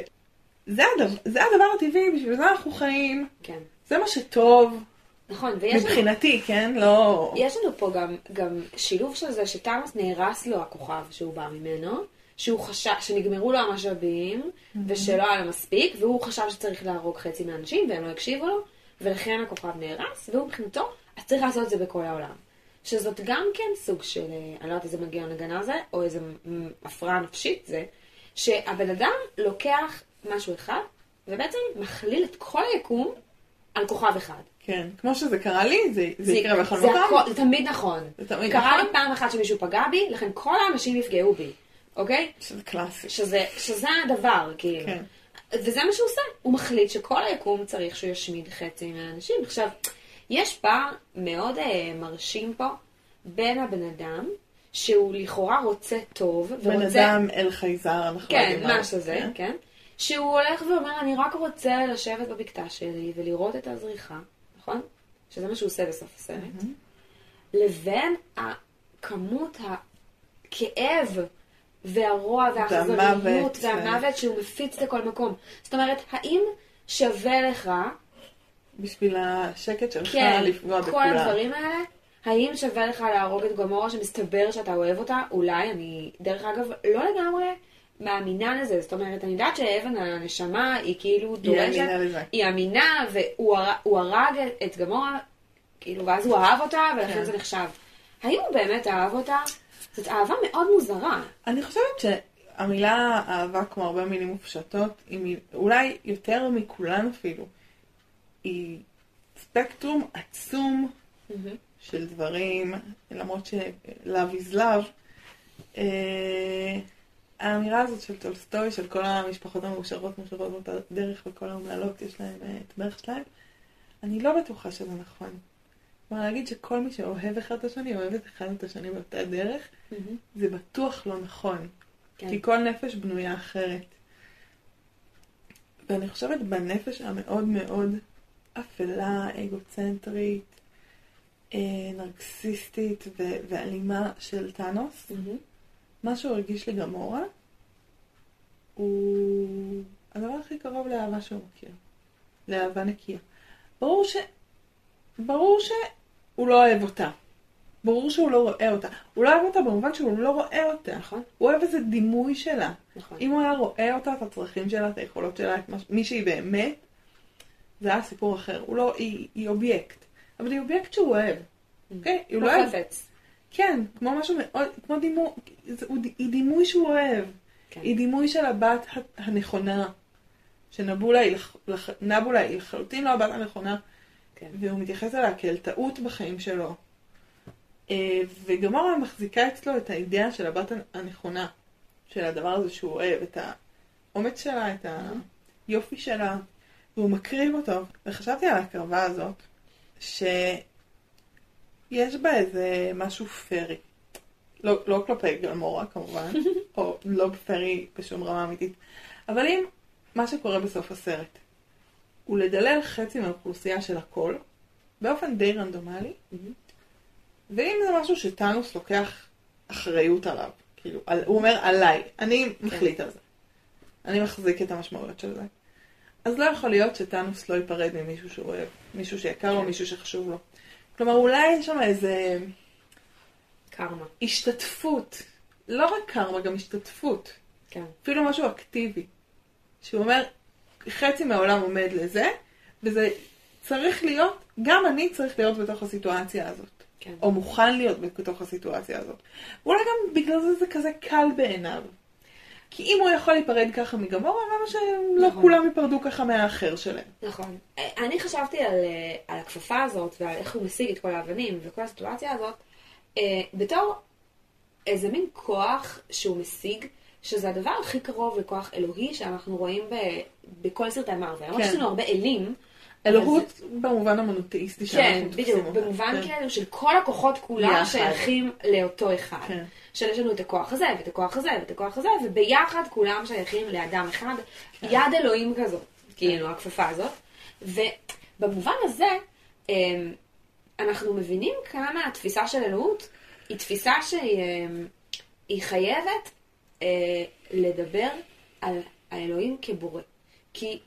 Speaker 1: זה, הדבר, זה הדבר הטבעי, בשביל זה אנחנו חיים,
Speaker 2: כן.
Speaker 1: זה מה שטוב,
Speaker 2: נכון, ויש לנו,
Speaker 1: מבחינתי, כן? לא...
Speaker 2: יש לנו פה גם, גם שילוב של זה שתמאס נהרס לו הכוכב שהוא בא ממנו, שהוא חשב, שנגמרו לו המשאבים, ושלא היה לו מספיק, והוא חשב שצריך להרוג חצי מהאנשים, והם לא הקשיבו לו, ולכן הכוכב נהרס, והוא מבחינתו, אז צריך לעשות את זה בכל העולם. שזאת גם כן סוג של, אה, אני לא יודעת איזה מנגנון הגנה זה, או איזה הפרעה נפשית זה, שהבן אדם לוקח משהו אחד, ובעצם מכליל את כל היקום על כוכב אחד.
Speaker 1: כן, כמו שזה קרה לי, זה, זה יקרה בכל
Speaker 2: זה
Speaker 1: מקום.
Speaker 2: זה תמיד נכון.
Speaker 1: זה תמיד
Speaker 2: קרה
Speaker 1: נכון.
Speaker 2: לי פעם אחת שמישהו פגע בי, לכן כל האנשים יפגעו בי, אוקיי?
Speaker 1: שזה קלאסי.
Speaker 2: שזה, שזה הדבר, כאילו.
Speaker 1: כן.
Speaker 2: וזה מה שהוא עושה. הוא מחליט שכל היקום צריך שהוא ישמיד חצי מהאנשים. עכשיו, יש פער מאוד אה, מרשים פה בין הבן אדם שהוא לכאורה רוצה טוב,
Speaker 1: בן
Speaker 2: ורוצה...
Speaker 1: אדם אל חייזר, אנחנו לא
Speaker 2: כן,
Speaker 1: יודעים מה
Speaker 2: מה שזה,
Speaker 1: כן.
Speaker 2: כן. שהוא הולך ואומר, אני רק רוצה לשבת בבקתה שלי ולראות את הזריחה, נכון? שזה מה שהוא עושה בסוף הסרט. לבין הכמות הכאב והרוע והאכזריות
Speaker 1: והמוות,
Speaker 2: והמוות שהוא מפיץ לכל מקום. זאת אומרת, האם שווה לך,
Speaker 1: בשביל השקט שלך
Speaker 2: כן,
Speaker 1: לפגוע
Speaker 2: כל
Speaker 1: בכולם.
Speaker 2: הדברים האלה, האם שווה לך להרוג את גמורה שמסתבר שאתה אוהב אותה? אולי, אני, דרך אגב, לא לגמרי מאמינה לזה. זאת אומרת, אני יודעת שאבן הנשמה היא כאילו דורשת,
Speaker 1: אמינה לזה.
Speaker 2: היא אמינה, והוא הר- הרג את, את גמורה, כאילו, ואז הוא אהב אותה, ולכן
Speaker 1: כן.
Speaker 2: זה נחשב. האם הוא באמת אהב אותה? זאת אהבה מאוד מוזרה.
Speaker 1: אני חושבת שהמילה אהבה, כמו הרבה מילים מופשטות, היא מיל- אולי יותר מכולן אפילו, היא ספקטרום עצום של דברים, למרות ש-love is love. אה, האמירה הזאת של טולסטוי, של כל המשפחות המאושרות מאושרות באותה דרך וכל האומללות יש להם אה, את הדרך שלהם, אני לא בטוחה שזה נכון. כלומר, להגיד שכל מי שאוהב אחד את השני, אוהב את אחד את השני באותה דרך, זה בטוח לא נכון.
Speaker 2: כן.
Speaker 1: כי כל נפש בנויה אחרת. ואני חושבת בנפש המאוד מאוד אפלה, אגוצנטרית, אה, נרקסיסטית ו- ואלימה של טאנוס, מה שהוא הרגיש לגמורה, הוא הדבר הכי קרוב לאהבה שהוא מכיר. לאהבה נקייה. ברור ש... ברור שהוא לא אוהב אותה. ברור שהוא לא רואה אותה. הוא לא אוהב אותה במובן שהוא לא רואה אותה.
Speaker 2: נכון.
Speaker 1: הוא אוהב איזה דימוי שלה.
Speaker 2: נכון.
Speaker 1: אם הוא היה רואה אותה, את הצרכים שלה, את היכולות שלה, את מה- מי שהיא באמת, זה היה סיפור אחר. הוא לא, היא, היא אובייקט. אבל היא אובייקט שהוא אוהב. אוקיי? הוא לא אוהב.
Speaker 2: חפץ.
Speaker 1: כן, כמו משהו מאוד, כמו דימוי, היא דימוי שהוא אוהב.
Speaker 2: כן.
Speaker 1: היא דימוי של הבת הנכונה. שנבולה היא, לח- לח- נבולה היא לחלוטין לא הבת הנכונה,
Speaker 2: כן.
Speaker 1: והוא מתייחס אליה כאל טעות בחיים שלו. אה, וגמורה מחזיקה אצלו את האידאה של הבת הנכונה, של הדבר הזה שהוא אוהב, את האומץ שלה, את היופי שלה, והוא מקריב אותו. וחשבתי על ההקרבה הזאת, שיש בה איזה משהו פרי. לא, לא כלפי גלמורה כמובן, או לא פרי בשום רמה אמיתית, אבל אם מה שקורה בסוף הסרט הוא לדלל חצי מהאוכלוסייה של הכל, באופן די רנדומלי, ואם זה משהו שטאנוס לוקח אחריות עליו, כאילו, על, הוא אומר עליי, אני מחליט על זה. אני מחזיק את המשמעויות של זה. אז לא יכול להיות שטאנוס לא ייפרד ממישהו שהוא אוהב, מישהו שיקר לו,
Speaker 2: כן.
Speaker 1: מישהו שחשוב לו. כלומר, אולי יש שם איזה
Speaker 2: קרמה.
Speaker 1: השתתפות, לא רק קרמה, גם השתתפות.
Speaker 2: כן.
Speaker 1: אפילו משהו אקטיבי. שהוא אומר, חצי מהעולם עומד לזה, וזה צריך להיות, גם אני צריך להיות בתוך הסיטואציה הזאת.
Speaker 2: כן.
Speaker 1: או מוכן להיות בתוך הסיטואציה הזאת. אולי גם בגלל זה זה כזה קל בעיניו. כי אם הוא יכול להיפרד ככה מגמורה, למה שלא
Speaker 2: נכון.
Speaker 1: כולם ייפרדו ככה מהאחר שלהם?
Speaker 2: נכון. אני חשבתי על, אה, על הכפפה הזאת ועל איך הוא משיג את כל האבנים וכל הסיטואציה הזאת אה, בתור איזה מין כוח שהוא משיג, שזה הדבר הכי קרוב לכוח אלוהי שאנחנו רואים ב, בכל סרטי מארוול. למרות
Speaker 1: כן.
Speaker 2: שיש לנו הרבה אלים.
Speaker 1: אלוהות במובן המונותאיסטי
Speaker 2: כן,
Speaker 1: שאנחנו תופסים
Speaker 2: בדיוק,
Speaker 1: אותה.
Speaker 2: במובן
Speaker 1: כן.
Speaker 2: כאילו של כל הכוחות כולם
Speaker 1: יחד.
Speaker 2: שייכים לאותו אחד.
Speaker 1: כן.
Speaker 2: שיש לנו את הכוח הזה, ואת הכוח הזה, ואת הכוח הזה, וביחד כולם שייכים לאדם אחד, יד אלוהים כזאת, כאילו, הכפפה הזאת. ובמובן הזה, אמ, אנחנו מבינים כמה התפיסה של אלוהות היא תפיסה שהיא אמ, חייבת אה, לדבר על האלוהים כבורא. כי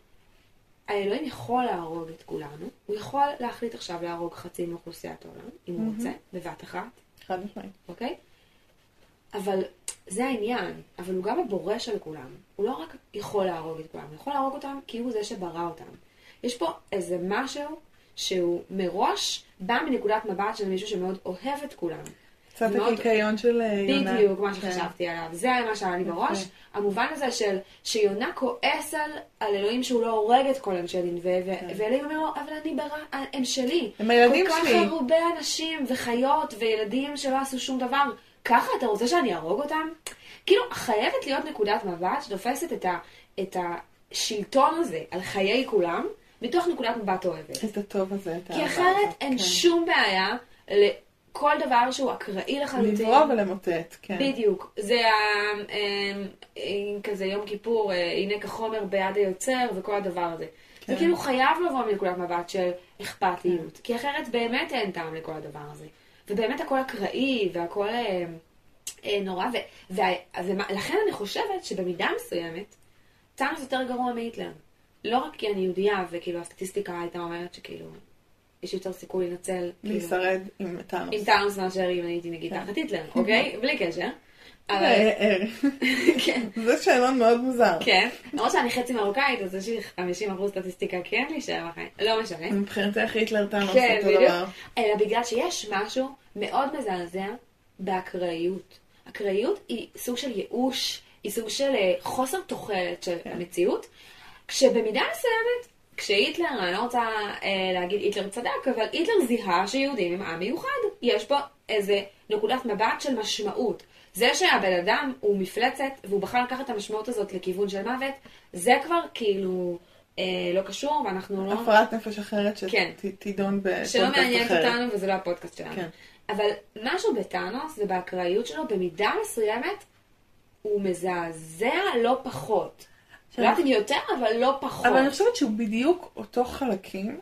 Speaker 2: האלוהים יכול להרוג את כולנו, הוא יכול להחליט עכשיו להרוג חצי מאוכלוסיית העולם, אם הוא רוצה, בבת אחת,
Speaker 1: חד משמעית.
Speaker 2: אוקיי? אבל זה העניין, אבל הוא גם הבורא של כולם. הוא לא רק יכול להרוג את כולם, הוא יכול להרוג אותם כי הוא זה שברא אותם. יש פה איזה משהו שהוא מראש בא מנקודת מבט של מישהו שמאוד אוהב את כולם.
Speaker 1: קצת הקיקיון של אה, יונה.
Speaker 2: בדיוק מה
Speaker 1: כן.
Speaker 2: שחשבתי עליו. זה מה שהיה לי בראש. המובן הזה של שיונה כועס על, על אלוהים שהוא לא הורג את כל אנשי ו-
Speaker 1: כן.
Speaker 2: ואלוהים אומר לו, אבל אני ברא, הם שלי.
Speaker 1: הם הילדים
Speaker 2: כל
Speaker 1: שלי."
Speaker 2: כך הרבה אנשים וחיות וילדים שלא עשו שום דבר. ככה אתה רוצה שאני אהרוג אותם? כאילו, חייבת להיות נקודת מבט שתופסת את, ה, את השלטון הזה על חיי כולם, מתוך נקודת מבט אוהבת.
Speaker 1: את הטוב הזה, את
Speaker 2: כי אחרת אין
Speaker 1: כן.
Speaker 2: שום בעיה כל דבר שהוא אקראי לחלוטין.
Speaker 1: לברוא ולמוטט, כן.
Speaker 2: בדיוק. זה ה... אמ, אה, כזה יום כיפור, אה, הנה כחומר ביד היוצר וכל הדבר הזה.
Speaker 1: כן.
Speaker 2: זה כאילו חייב לבוא מנקודת מבט של אכפתיות, כי אחרת באמת אין טעם לכל הדבר הזה. ובאמת הכל אקראי והכל אה, אה, נורא, ו- וה- ולכן אני חושבת שבמידה מסוימת, טאנוס יותר גרוע מהיטלר. לא רק כי אני יהודייה, וכאילו הסטטיסטיקה הייתה אומרת שכאילו יש יותר סיכוי לנצל, כאילו,
Speaker 1: להישרד עם טאנוס.
Speaker 2: עם טאנוס מאשר אם הייתי נגיד
Speaker 1: כן.
Speaker 2: תחת היטלר, אוקיי? בלי קשר. אבל,
Speaker 1: אה, אה,
Speaker 2: כן,
Speaker 1: זה שאלון מאוד מוזר.
Speaker 2: כן. למרות שאני חצי מרוקאית, אז יש לי 50% סטטיסטיקה כן להישאר בחיים. לא משנה.
Speaker 1: מבחינתך היטלר טאנוס
Speaker 2: כן,
Speaker 1: אותו. דבר.
Speaker 2: אלא בגלל שיש משהו מאוד מזעזע באקראיות. אקראיות היא סוג של ייאוש, היא סוג של אה, חוסר תוחלת של. המציאות, כשבמידה מסוימת, כשהיטלר, אני לא רוצה אה, להגיד היטלר צדק, אבל היטלר זיהה שיהודים הם עם מיוחד. יש פה איזה נקודת מבט של משמעות. זה שהבן אדם הוא מפלצת, והוא בחר לקחת את המשמעות הזאת לכיוון של מוות, זה כבר כאילו אה, לא קשור, ואנחנו לא...
Speaker 1: הפרעת נפש אחרת
Speaker 2: כן.
Speaker 1: שתידון בפודקאסט
Speaker 2: שלא מעניינת
Speaker 1: אחרת.
Speaker 2: אותנו וזה לא הפודקאסט שלנו.
Speaker 1: כן.
Speaker 2: אבל משהו בטאנוס ובאקראיות שלו, במידה מסוימת, הוא מזעזע לא פחות. לא יודעת אם יותר, אבל לא פחות.
Speaker 1: אבל אני חושבת שהוא בדיוק אותו חלקים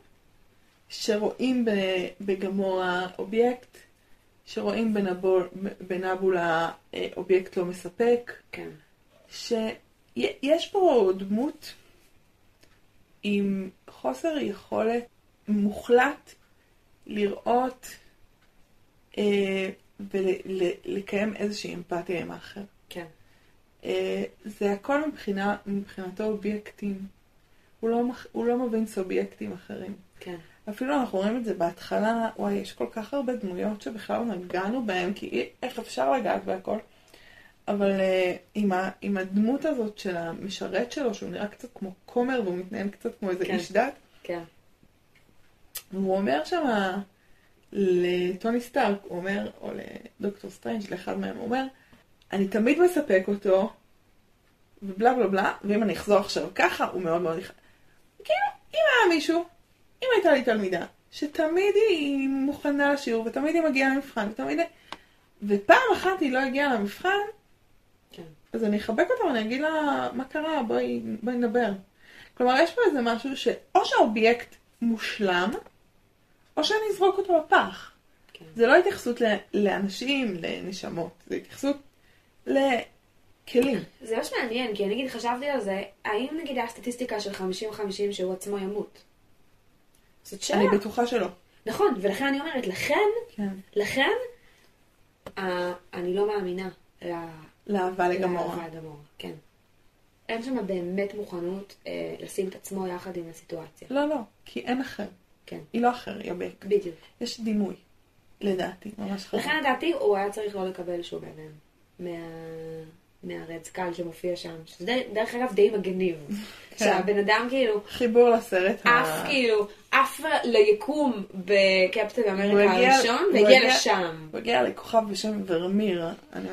Speaker 1: שרואים ב- בגמורה אובייקט, שרואים בנבול- בנבולה אה, אובייקט לא מספק,
Speaker 2: כן.
Speaker 1: שיש פה דמות עם חוסר יכולת מוחלט לראות אה, ולקיים איזושהי אמפתיה עם האחר. אה, זה הכל מבחינה, מבחינתו אובייקטים. הוא לא, הוא לא מבין סובייקטים אחרים.
Speaker 2: כן.
Speaker 1: אפילו אנחנו רואים את זה בהתחלה, וואי, יש כל כך הרבה דמויות שבכלל לא נגענו בהן, כי אי- איך אפשר לגעת בהכל? אבל אה, עם, ה, עם הדמות הזאת של המשרת שלו, שהוא נראה קצת כמו כומר והוא מתנהל קצת כמו איזה
Speaker 2: כן.
Speaker 1: איש דת,
Speaker 2: כן.
Speaker 1: והוא אומר שם לטוני סטארק, הוא אומר, או לדוקטור סטרנג', לאחד מהם, הוא אומר, אני תמיד מספק אותו, ובלה בלה בלה, ואם אני אחזור עכשיו ככה, הוא מאוד מאוד. כאילו, אם היה מישהו, אם הייתה לי תלמידה, שתמיד היא מוכנה לשיעור, ותמיד היא מגיעה למבחן, ותמיד... ופעם אחת היא לא הגיעה למבחן,
Speaker 2: כן.
Speaker 1: אז אני אחבק אותה ואני אגיד לה, מה קרה? בואי, בואי נדבר. כלומר, יש פה איזה משהו שאו שהאובייקט מושלם, או שאני אזרוק אותו בפח.
Speaker 2: כן.
Speaker 1: זה לא התייחסות לאנשים, לנשמות, זה התייחסות לכלים.
Speaker 2: זה ממש מעניין, כי אני נגיד חשבתי על זה, האם נגיד היה סטטיסטיקה של 50-50 שהוא עצמו ימות? זאת שאלה.
Speaker 1: אני בטוחה שלא.
Speaker 2: נכון, ולכן אני אומרת, לכן,
Speaker 1: כן.
Speaker 2: לכן, אה, אני לא מאמינה ל-
Speaker 1: לאהבה לגמורה.
Speaker 2: לאהבה לגמורה, כן. אין שם באמת מוכנות אה, לשים את עצמו יחד עם הסיטואציה.
Speaker 1: לא, לא, כי אין אחר.
Speaker 2: כן,
Speaker 1: היא לא אחר, היא אובייקט.
Speaker 2: בדיוק.
Speaker 1: יש דימוי, לדעתי, ממש חשוב.
Speaker 2: לכן לדעתי הוא היה צריך לא לקבל שום אבן מה... מהרד סקל שמופיע שם, שזה דרך אגב די מגניב.
Speaker 1: כן.
Speaker 2: שהבן אדם כאילו
Speaker 1: חיבור לסרט ה...
Speaker 2: עף כאילו, עף ליקום בקפטן אמריקה
Speaker 1: הגיע-
Speaker 2: הראשון והגיע
Speaker 1: הגיע-
Speaker 2: לשם.
Speaker 1: הוא הגיע לכוכב בשם ורמיר. אני...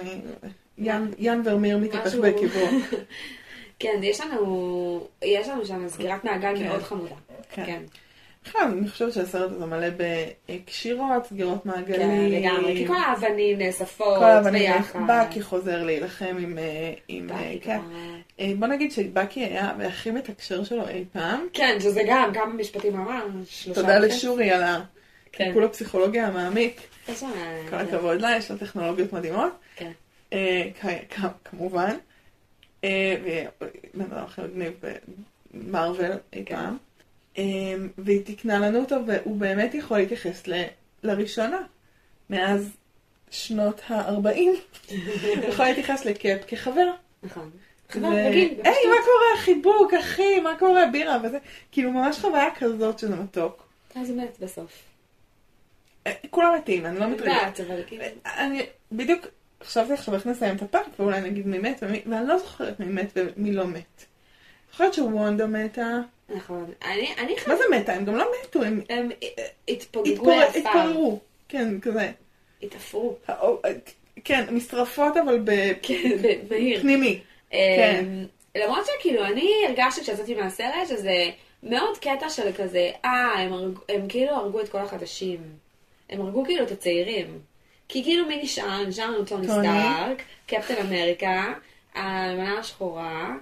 Speaker 1: ין, ין ורמיר מתהפך
Speaker 2: משהו-
Speaker 1: בקברו.
Speaker 2: כן, יש לנו, יש לנו שם סגירת מעגל
Speaker 1: כן.
Speaker 2: מאוד חמודה.
Speaker 1: כן.
Speaker 2: כן,
Speaker 1: בכלל, אני חושבת שהסרט הזה מלא בקשירות, סגירות
Speaker 2: כן,
Speaker 1: מעגלים.
Speaker 2: לגמרי. כי כל האבנים נאספות
Speaker 1: כל האבנים,
Speaker 2: ביחד.
Speaker 1: בקי חוזר להילחם עם... אה, עם אה, כן. אה, בוא נגיד שבקי היה הכי מתקשר שלו אי פעם.
Speaker 2: כן, שזה גם כמה משפטים שלושה
Speaker 1: תודה. לשורי על
Speaker 2: כן.
Speaker 1: הטיפול הפסיכולוגי המעמיק. כל הכבוד לה, יש לה טכנולוגיות מדהימות.
Speaker 2: כן.
Speaker 1: אה, כמובן. אה, ובן אדם הכי מגניב במרוויל אי
Speaker 2: כן.
Speaker 1: פעם. אה, והיא תיקנה לנו אותו, והוא באמת יכול להתייחס ל- לראשונה. מאז שנות ה-40. הוא יכול להתייחס לקאפ כחבר.
Speaker 2: נכון. רגיל,
Speaker 1: היי. מה קורה? חיבוק, אחי, מה קורה? בירה וזה. כאילו, ממש חוויה כזאת שזה מתוק.
Speaker 2: אז הוא מת בסוף.
Speaker 1: אה, כולם מתים, אני לא מתרגשת.
Speaker 2: כאילו...
Speaker 1: אני בדיוק חשבתי עכשיו איך נסיים את הפרק, ואולי נגיד מי מת ואני לא זוכרת מי מת ומי לא מת. זוכרת שוונדה מתה.
Speaker 2: נכון. אני אני
Speaker 1: מה
Speaker 2: חייבת...
Speaker 1: זה מתה? הם גם לא מתו, הם
Speaker 2: הם התפוגגו לעפר.
Speaker 1: התפוררו. כן, כזה.
Speaker 2: התעפרו.
Speaker 1: כן, משרפות אבל
Speaker 2: כן.
Speaker 1: בפנימי. כן.
Speaker 2: אמ, למרות שכאילו אני הרגשתי כשיצאתי מהסרט שזה מאוד קטע של כזה, אה, הם, הרג, הם כאילו הרגו את כל החדשים. הם הרגו כאילו את הצעירים. כי כאילו מי נשאר? נשאר לנו טוני. סטארק, קפטן אמריקה, האלמנה השחורה.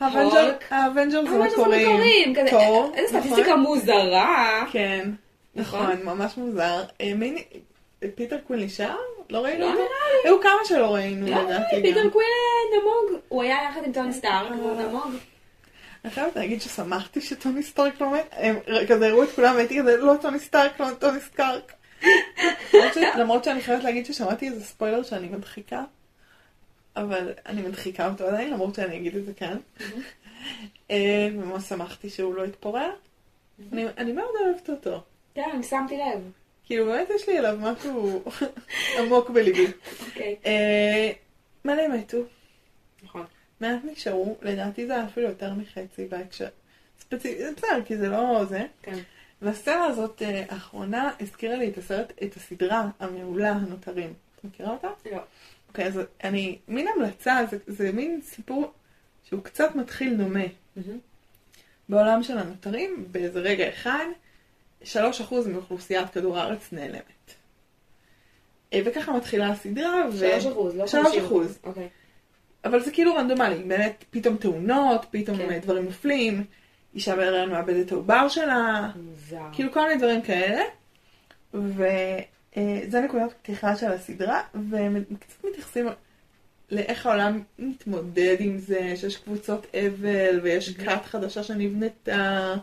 Speaker 1: האבנג'רס
Speaker 2: האבנג'רס
Speaker 1: המקוריים.
Speaker 2: המקוריים, כזה,
Speaker 1: תור,
Speaker 2: איזה
Speaker 1: נכון?
Speaker 2: סטטיסטיקה מוזרה.
Speaker 1: כן,
Speaker 2: נכון?
Speaker 1: נכון, ממש מוזר. אה, נ- פיטר קוויל נשאר? לא ראינו
Speaker 2: לא
Speaker 1: אותו?
Speaker 2: נראה
Speaker 1: היו כמה שלא ראינו
Speaker 2: לא,
Speaker 1: לדעתי גם.
Speaker 2: פיטר קוויל נמוג, הוא היה יחד עם טוני סטארק, והוא נמוג.
Speaker 1: אני חייבת להגיד ששמחתי שטוני סטארק לא מת, הם כזה הראו את כולם והייתי כזה לא טוני סטארק, לא טוני סטארק. למרות שאני חייבת להגיד ששמעתי איזה ספוילר שאני מדחיקה, אבל אני מדחיקה אותו עדיין, למרות שאני אגיד את זה כאן. אה, וממש שמחתי שהוא לא התפורר. אני- אני מאוד אוהבת אותו.
Speaker 2: כן, אני שמתי לב.
Speaker 1: כאילו באמת יש לי אליו משהו עמוק בליבי.
Speaker 2: אוקיי.
Speaker 1: אה, מלא מתו,
Speaker 2: נכון.
Speaker 1: מעט נשארו, לדעתי זה אפילו יותר מחצי בהקשר. ספציפי, זה בסדר, כי זה לא זה.
Speaker 2: כן.
Speaker 1: והסצנה הזאת אה, האחרונה הזכירה לי את הסרט, את הסדרה המעולה הנותרים. את מכירה אותה?
Speaker 2: לא.
Speaker 1: אוקיי, אז אני, מין המלצה, זה, זה מין סיפור שהוא קצת מתחיל דומה.
Speaker 2: מהמם.
Speaker 1: בעולם של הנותרים, באיזה רגע אחד, 3% מאוכלוסיית כדור הארץ נעלמת. אה, וככה מתחילה הסדרה, ו...
Speaker 2: שלוש אחוז, לא
Speaker 1: שלוש
Speaker 2: חמישים
Speaker 1: אחוז.
Speaker 2: אוקיי.
Speaker 1: אבל זה כאילו רנדומלי, באמת פתאום תאונות, פתאום
Speaker 2: כן.
Speaker 1: כן. דברים נופלים, אישה בהיריון מאבדת את העובר שלה,
Speaker 2: מוזר.
Speaker 1: כאילו כל מיני דברים כאלה. וזה נקודת פתיחה של הסדרה, והם קצת מתייחסים לאיך העולם מתמודד עם זה, שיש קבוצות אבל, ויש כת חדשה שנבנתה,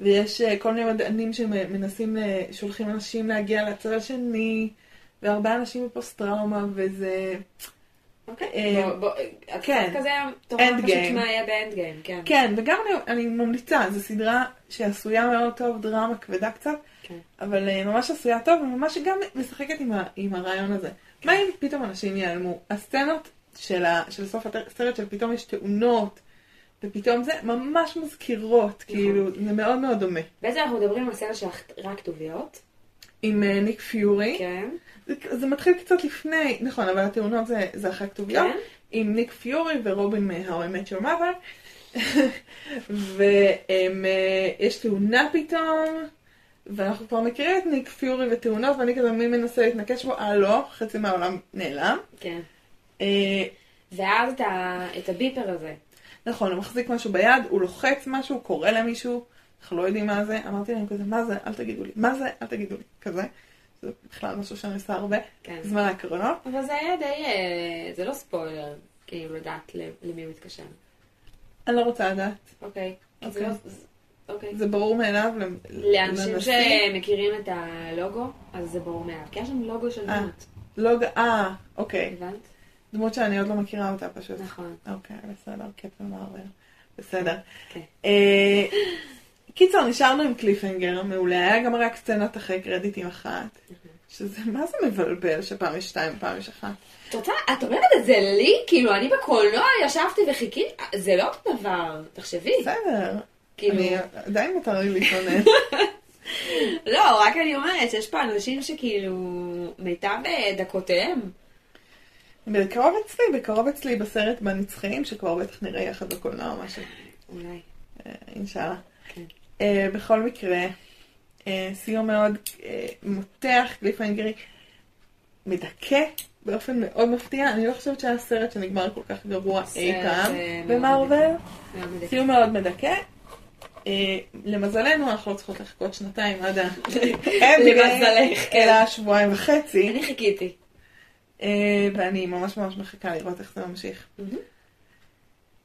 Speaker 1: ויש אה, כל מיני מדענים שמנסים, ל- שולחים אנשים להגיע לצד השני, והרבה אנשים בפוסט טראומה, וזה...
Speaker 2: אוקיי.
Speaker 1: אה,
Speaker 2: את
Speaker 1: כן.
Speaker 2: מה באנד גיים, כן.
Speaker 1: כן, וגם אני, אני ממליצה, זו סדרה שעשויה מאוד טוב, דרמה כבדה קצת,
Speaker 2: כן.
Speaker 1: אבל אה, ממש עשויה טוב, וממש גם משחקת עם, ה, עם הרעיון הזה. מה אם פתאום אנשים ייעלמו? הסצנות של, ה, של סוף הסרט, של פתאום יש תאונות, ופתאום זה ממש מזכירות, כאילו, זה מאוד מאוד דומה.
Speaker 2: בעצם אנחנו מדברים על סרט של רק כתוביות.
Speaker 1: עם אה, ניק פיורי,
Speaker 2: כן.
Speaker 1: זה, זה מתחיל קצת לפני, נכון, אבל התאונות זה, זה אחרי כתוביות.
Speaker 2: כן.
Speaker 1: עם ניק פיורי ורובין מ-How I Met Your Mother. ויש תאונה פתאום, ואנחנו כבר מכירים את ניק פיורי ותאונות, ואני כזה מי מנסה להתנקש בו, אה לא, חצי מהעולם נעלם.
Speaker 2: כן.
Speaker 1: אה,
Speaker 2: ואז את ה- את הביפר הזה.
Speaker 1: נכון, הוא מחזיק משהו ביד, הוא לוחץ משהו, הוא קורא למישהו, אנחנו לא יודעים מה זה, אמרתי להם כזה, מה זה? אל תגידו לי, מה זה? אל תגידו לי, כזה. זה בכלל משהו שאני עושה הרבה,
Speaker 2: כן.
Speaker 1: זמן הקרונות.
Speaker 2: אבל זה היה די, אה, זה לא ספוילר, כאילו לדעת למי הוא התקשר.
Speaker 1: אני לא רוצה לדעת,
Speaker 2: אוקיי.
Speaker 1: אוקיי.
Speaker 2: לא- אוקיי.
Speaker 1: זה ברור מאליו.
Speaker 2: לאנשים. שמכירים את הלוגו, אז זה ברור מאליו. כי יש שם לוגו של
Speaker 1: אה.
Speaker 2: דמות,
Speaker 1: ג- אה, אוקיי.
Speaker 2: הבנת?
Speaker 1: דמות שאני עוד לא מכירה אותה פשוט.
Speaker 2: נכון.
Speaker 1: אוקיי, בסדר, קפטן מרוויל. בסדר. קיצר, נשארנו עם קליפהנגר, מעולה. היה גם רק סצנת אחרי קרדיטים אחת. שזה, מה זה מבלבל שפעם יש שתיים ופעם יש אחת?
Speaker 2: את רוצה, את אומרת את זה לי? כאילו, אני בקולנוע ישבתי וחיכיתי? זה לא אותו דבר, תחשבי.
Speaker 1: בסדר.
Speaker 2: כאילו-
Speaker 1: אני עדיין מותר לי להתלונן.
Speaker 2: לא, רק אני אומרת שיש פה אנשים שכאילו, מיטב אה, דקותיהם.
Speaker 1: בקרוב אצלי, בקרוב אצלי בסרט בנצחיים, שכבר בטח נראה יחד בקולנוע או משהו.
Speaker 2: אולי.
Speaker 1: אה, אינשאללה.
Speaker 2: כן.
Speaker 1: אה, בכל מקרה, אה, סיום מאוד אה, מותח, קליפהנגרי, מדכא באופן מאוד מפתיע. אני לא חושבת שהיה סרט שנגמר כל כך גרוע אי פעם במרוויל. סיום מאוד מדכא. למזלנו, אנחנו לא צריכות לחכות שנתיים עד ה...
Speaker 2: למזלך, כן.
Speaker 1: אלא שבועיים וחצי.
Speaker 2: אני חיכיתי.
Speaker 1: ואני ממש ממש מחכה לראות איך זה ממשיך.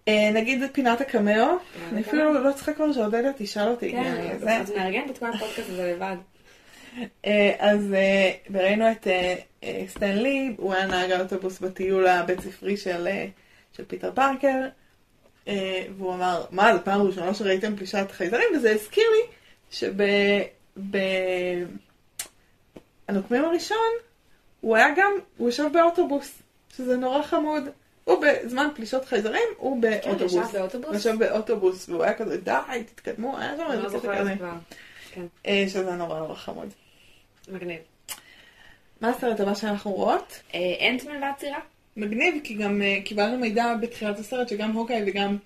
Speaker 1: אה, נגיד את פינת הקמאו, אני אפילו לא צריכה כבר שעודדה תשאל אותי.
Speaker 2: כן, אז מארגנת את כל הפודקאסט הזה לבד.
Speaker 1: אה, אז אה, וראינו את סטן לי, הוא היה נהג האוטובוס בטיול הבית ספרי של, פיטר פארקר, והוא אמר, מה, זו פעם ראשונה שראיתם פלישת חייזרים? וזה הזכיר לי שבנוקמים הראשון, הוא היה גם, הוא ישב באוטובוס, שזה נורא חמוד. הוא בזמן פלישות חייזרים, הוא באוטובוס.
Speaker 2: כן, ישב באוטובוס?
Speaker 1: ישב באוטובוס, והוא היה כזה, די, תתקדמו, היה שם
Speaker 2: אני
Speaker 1: איזה
Speaker 2: לא
Speaker 1: קטע כזה.
Speaker 2: כן,
Speaker 1: אה, שזה נורא נורא חמוד.
Speaker 2: מגניב.
Speaker 1: מה הסרט הבא שאנחנו רואות?
Speaker 2: אה, אנטמן והצירה?
Speaker 1: מגניב, כי גם uh, קיבלנו מידע בתחילת הסרט שגם הוקאי וגם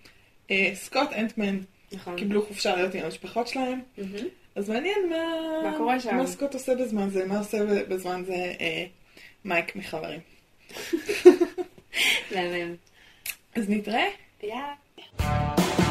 Speaker 1: סקוט אנטמן
Speaker 2: נכון.
Speaker 1: קיבלו חופשה להיות עם המשפחות שלהם. אז מעניין מה, סקוט עושה בזמן זה, מה עושה בזמן זה אה, מייק מחברים.
Speaker 2: מהמם.
Speaker 1: אז נתראה.
Speaker 2: יאללה.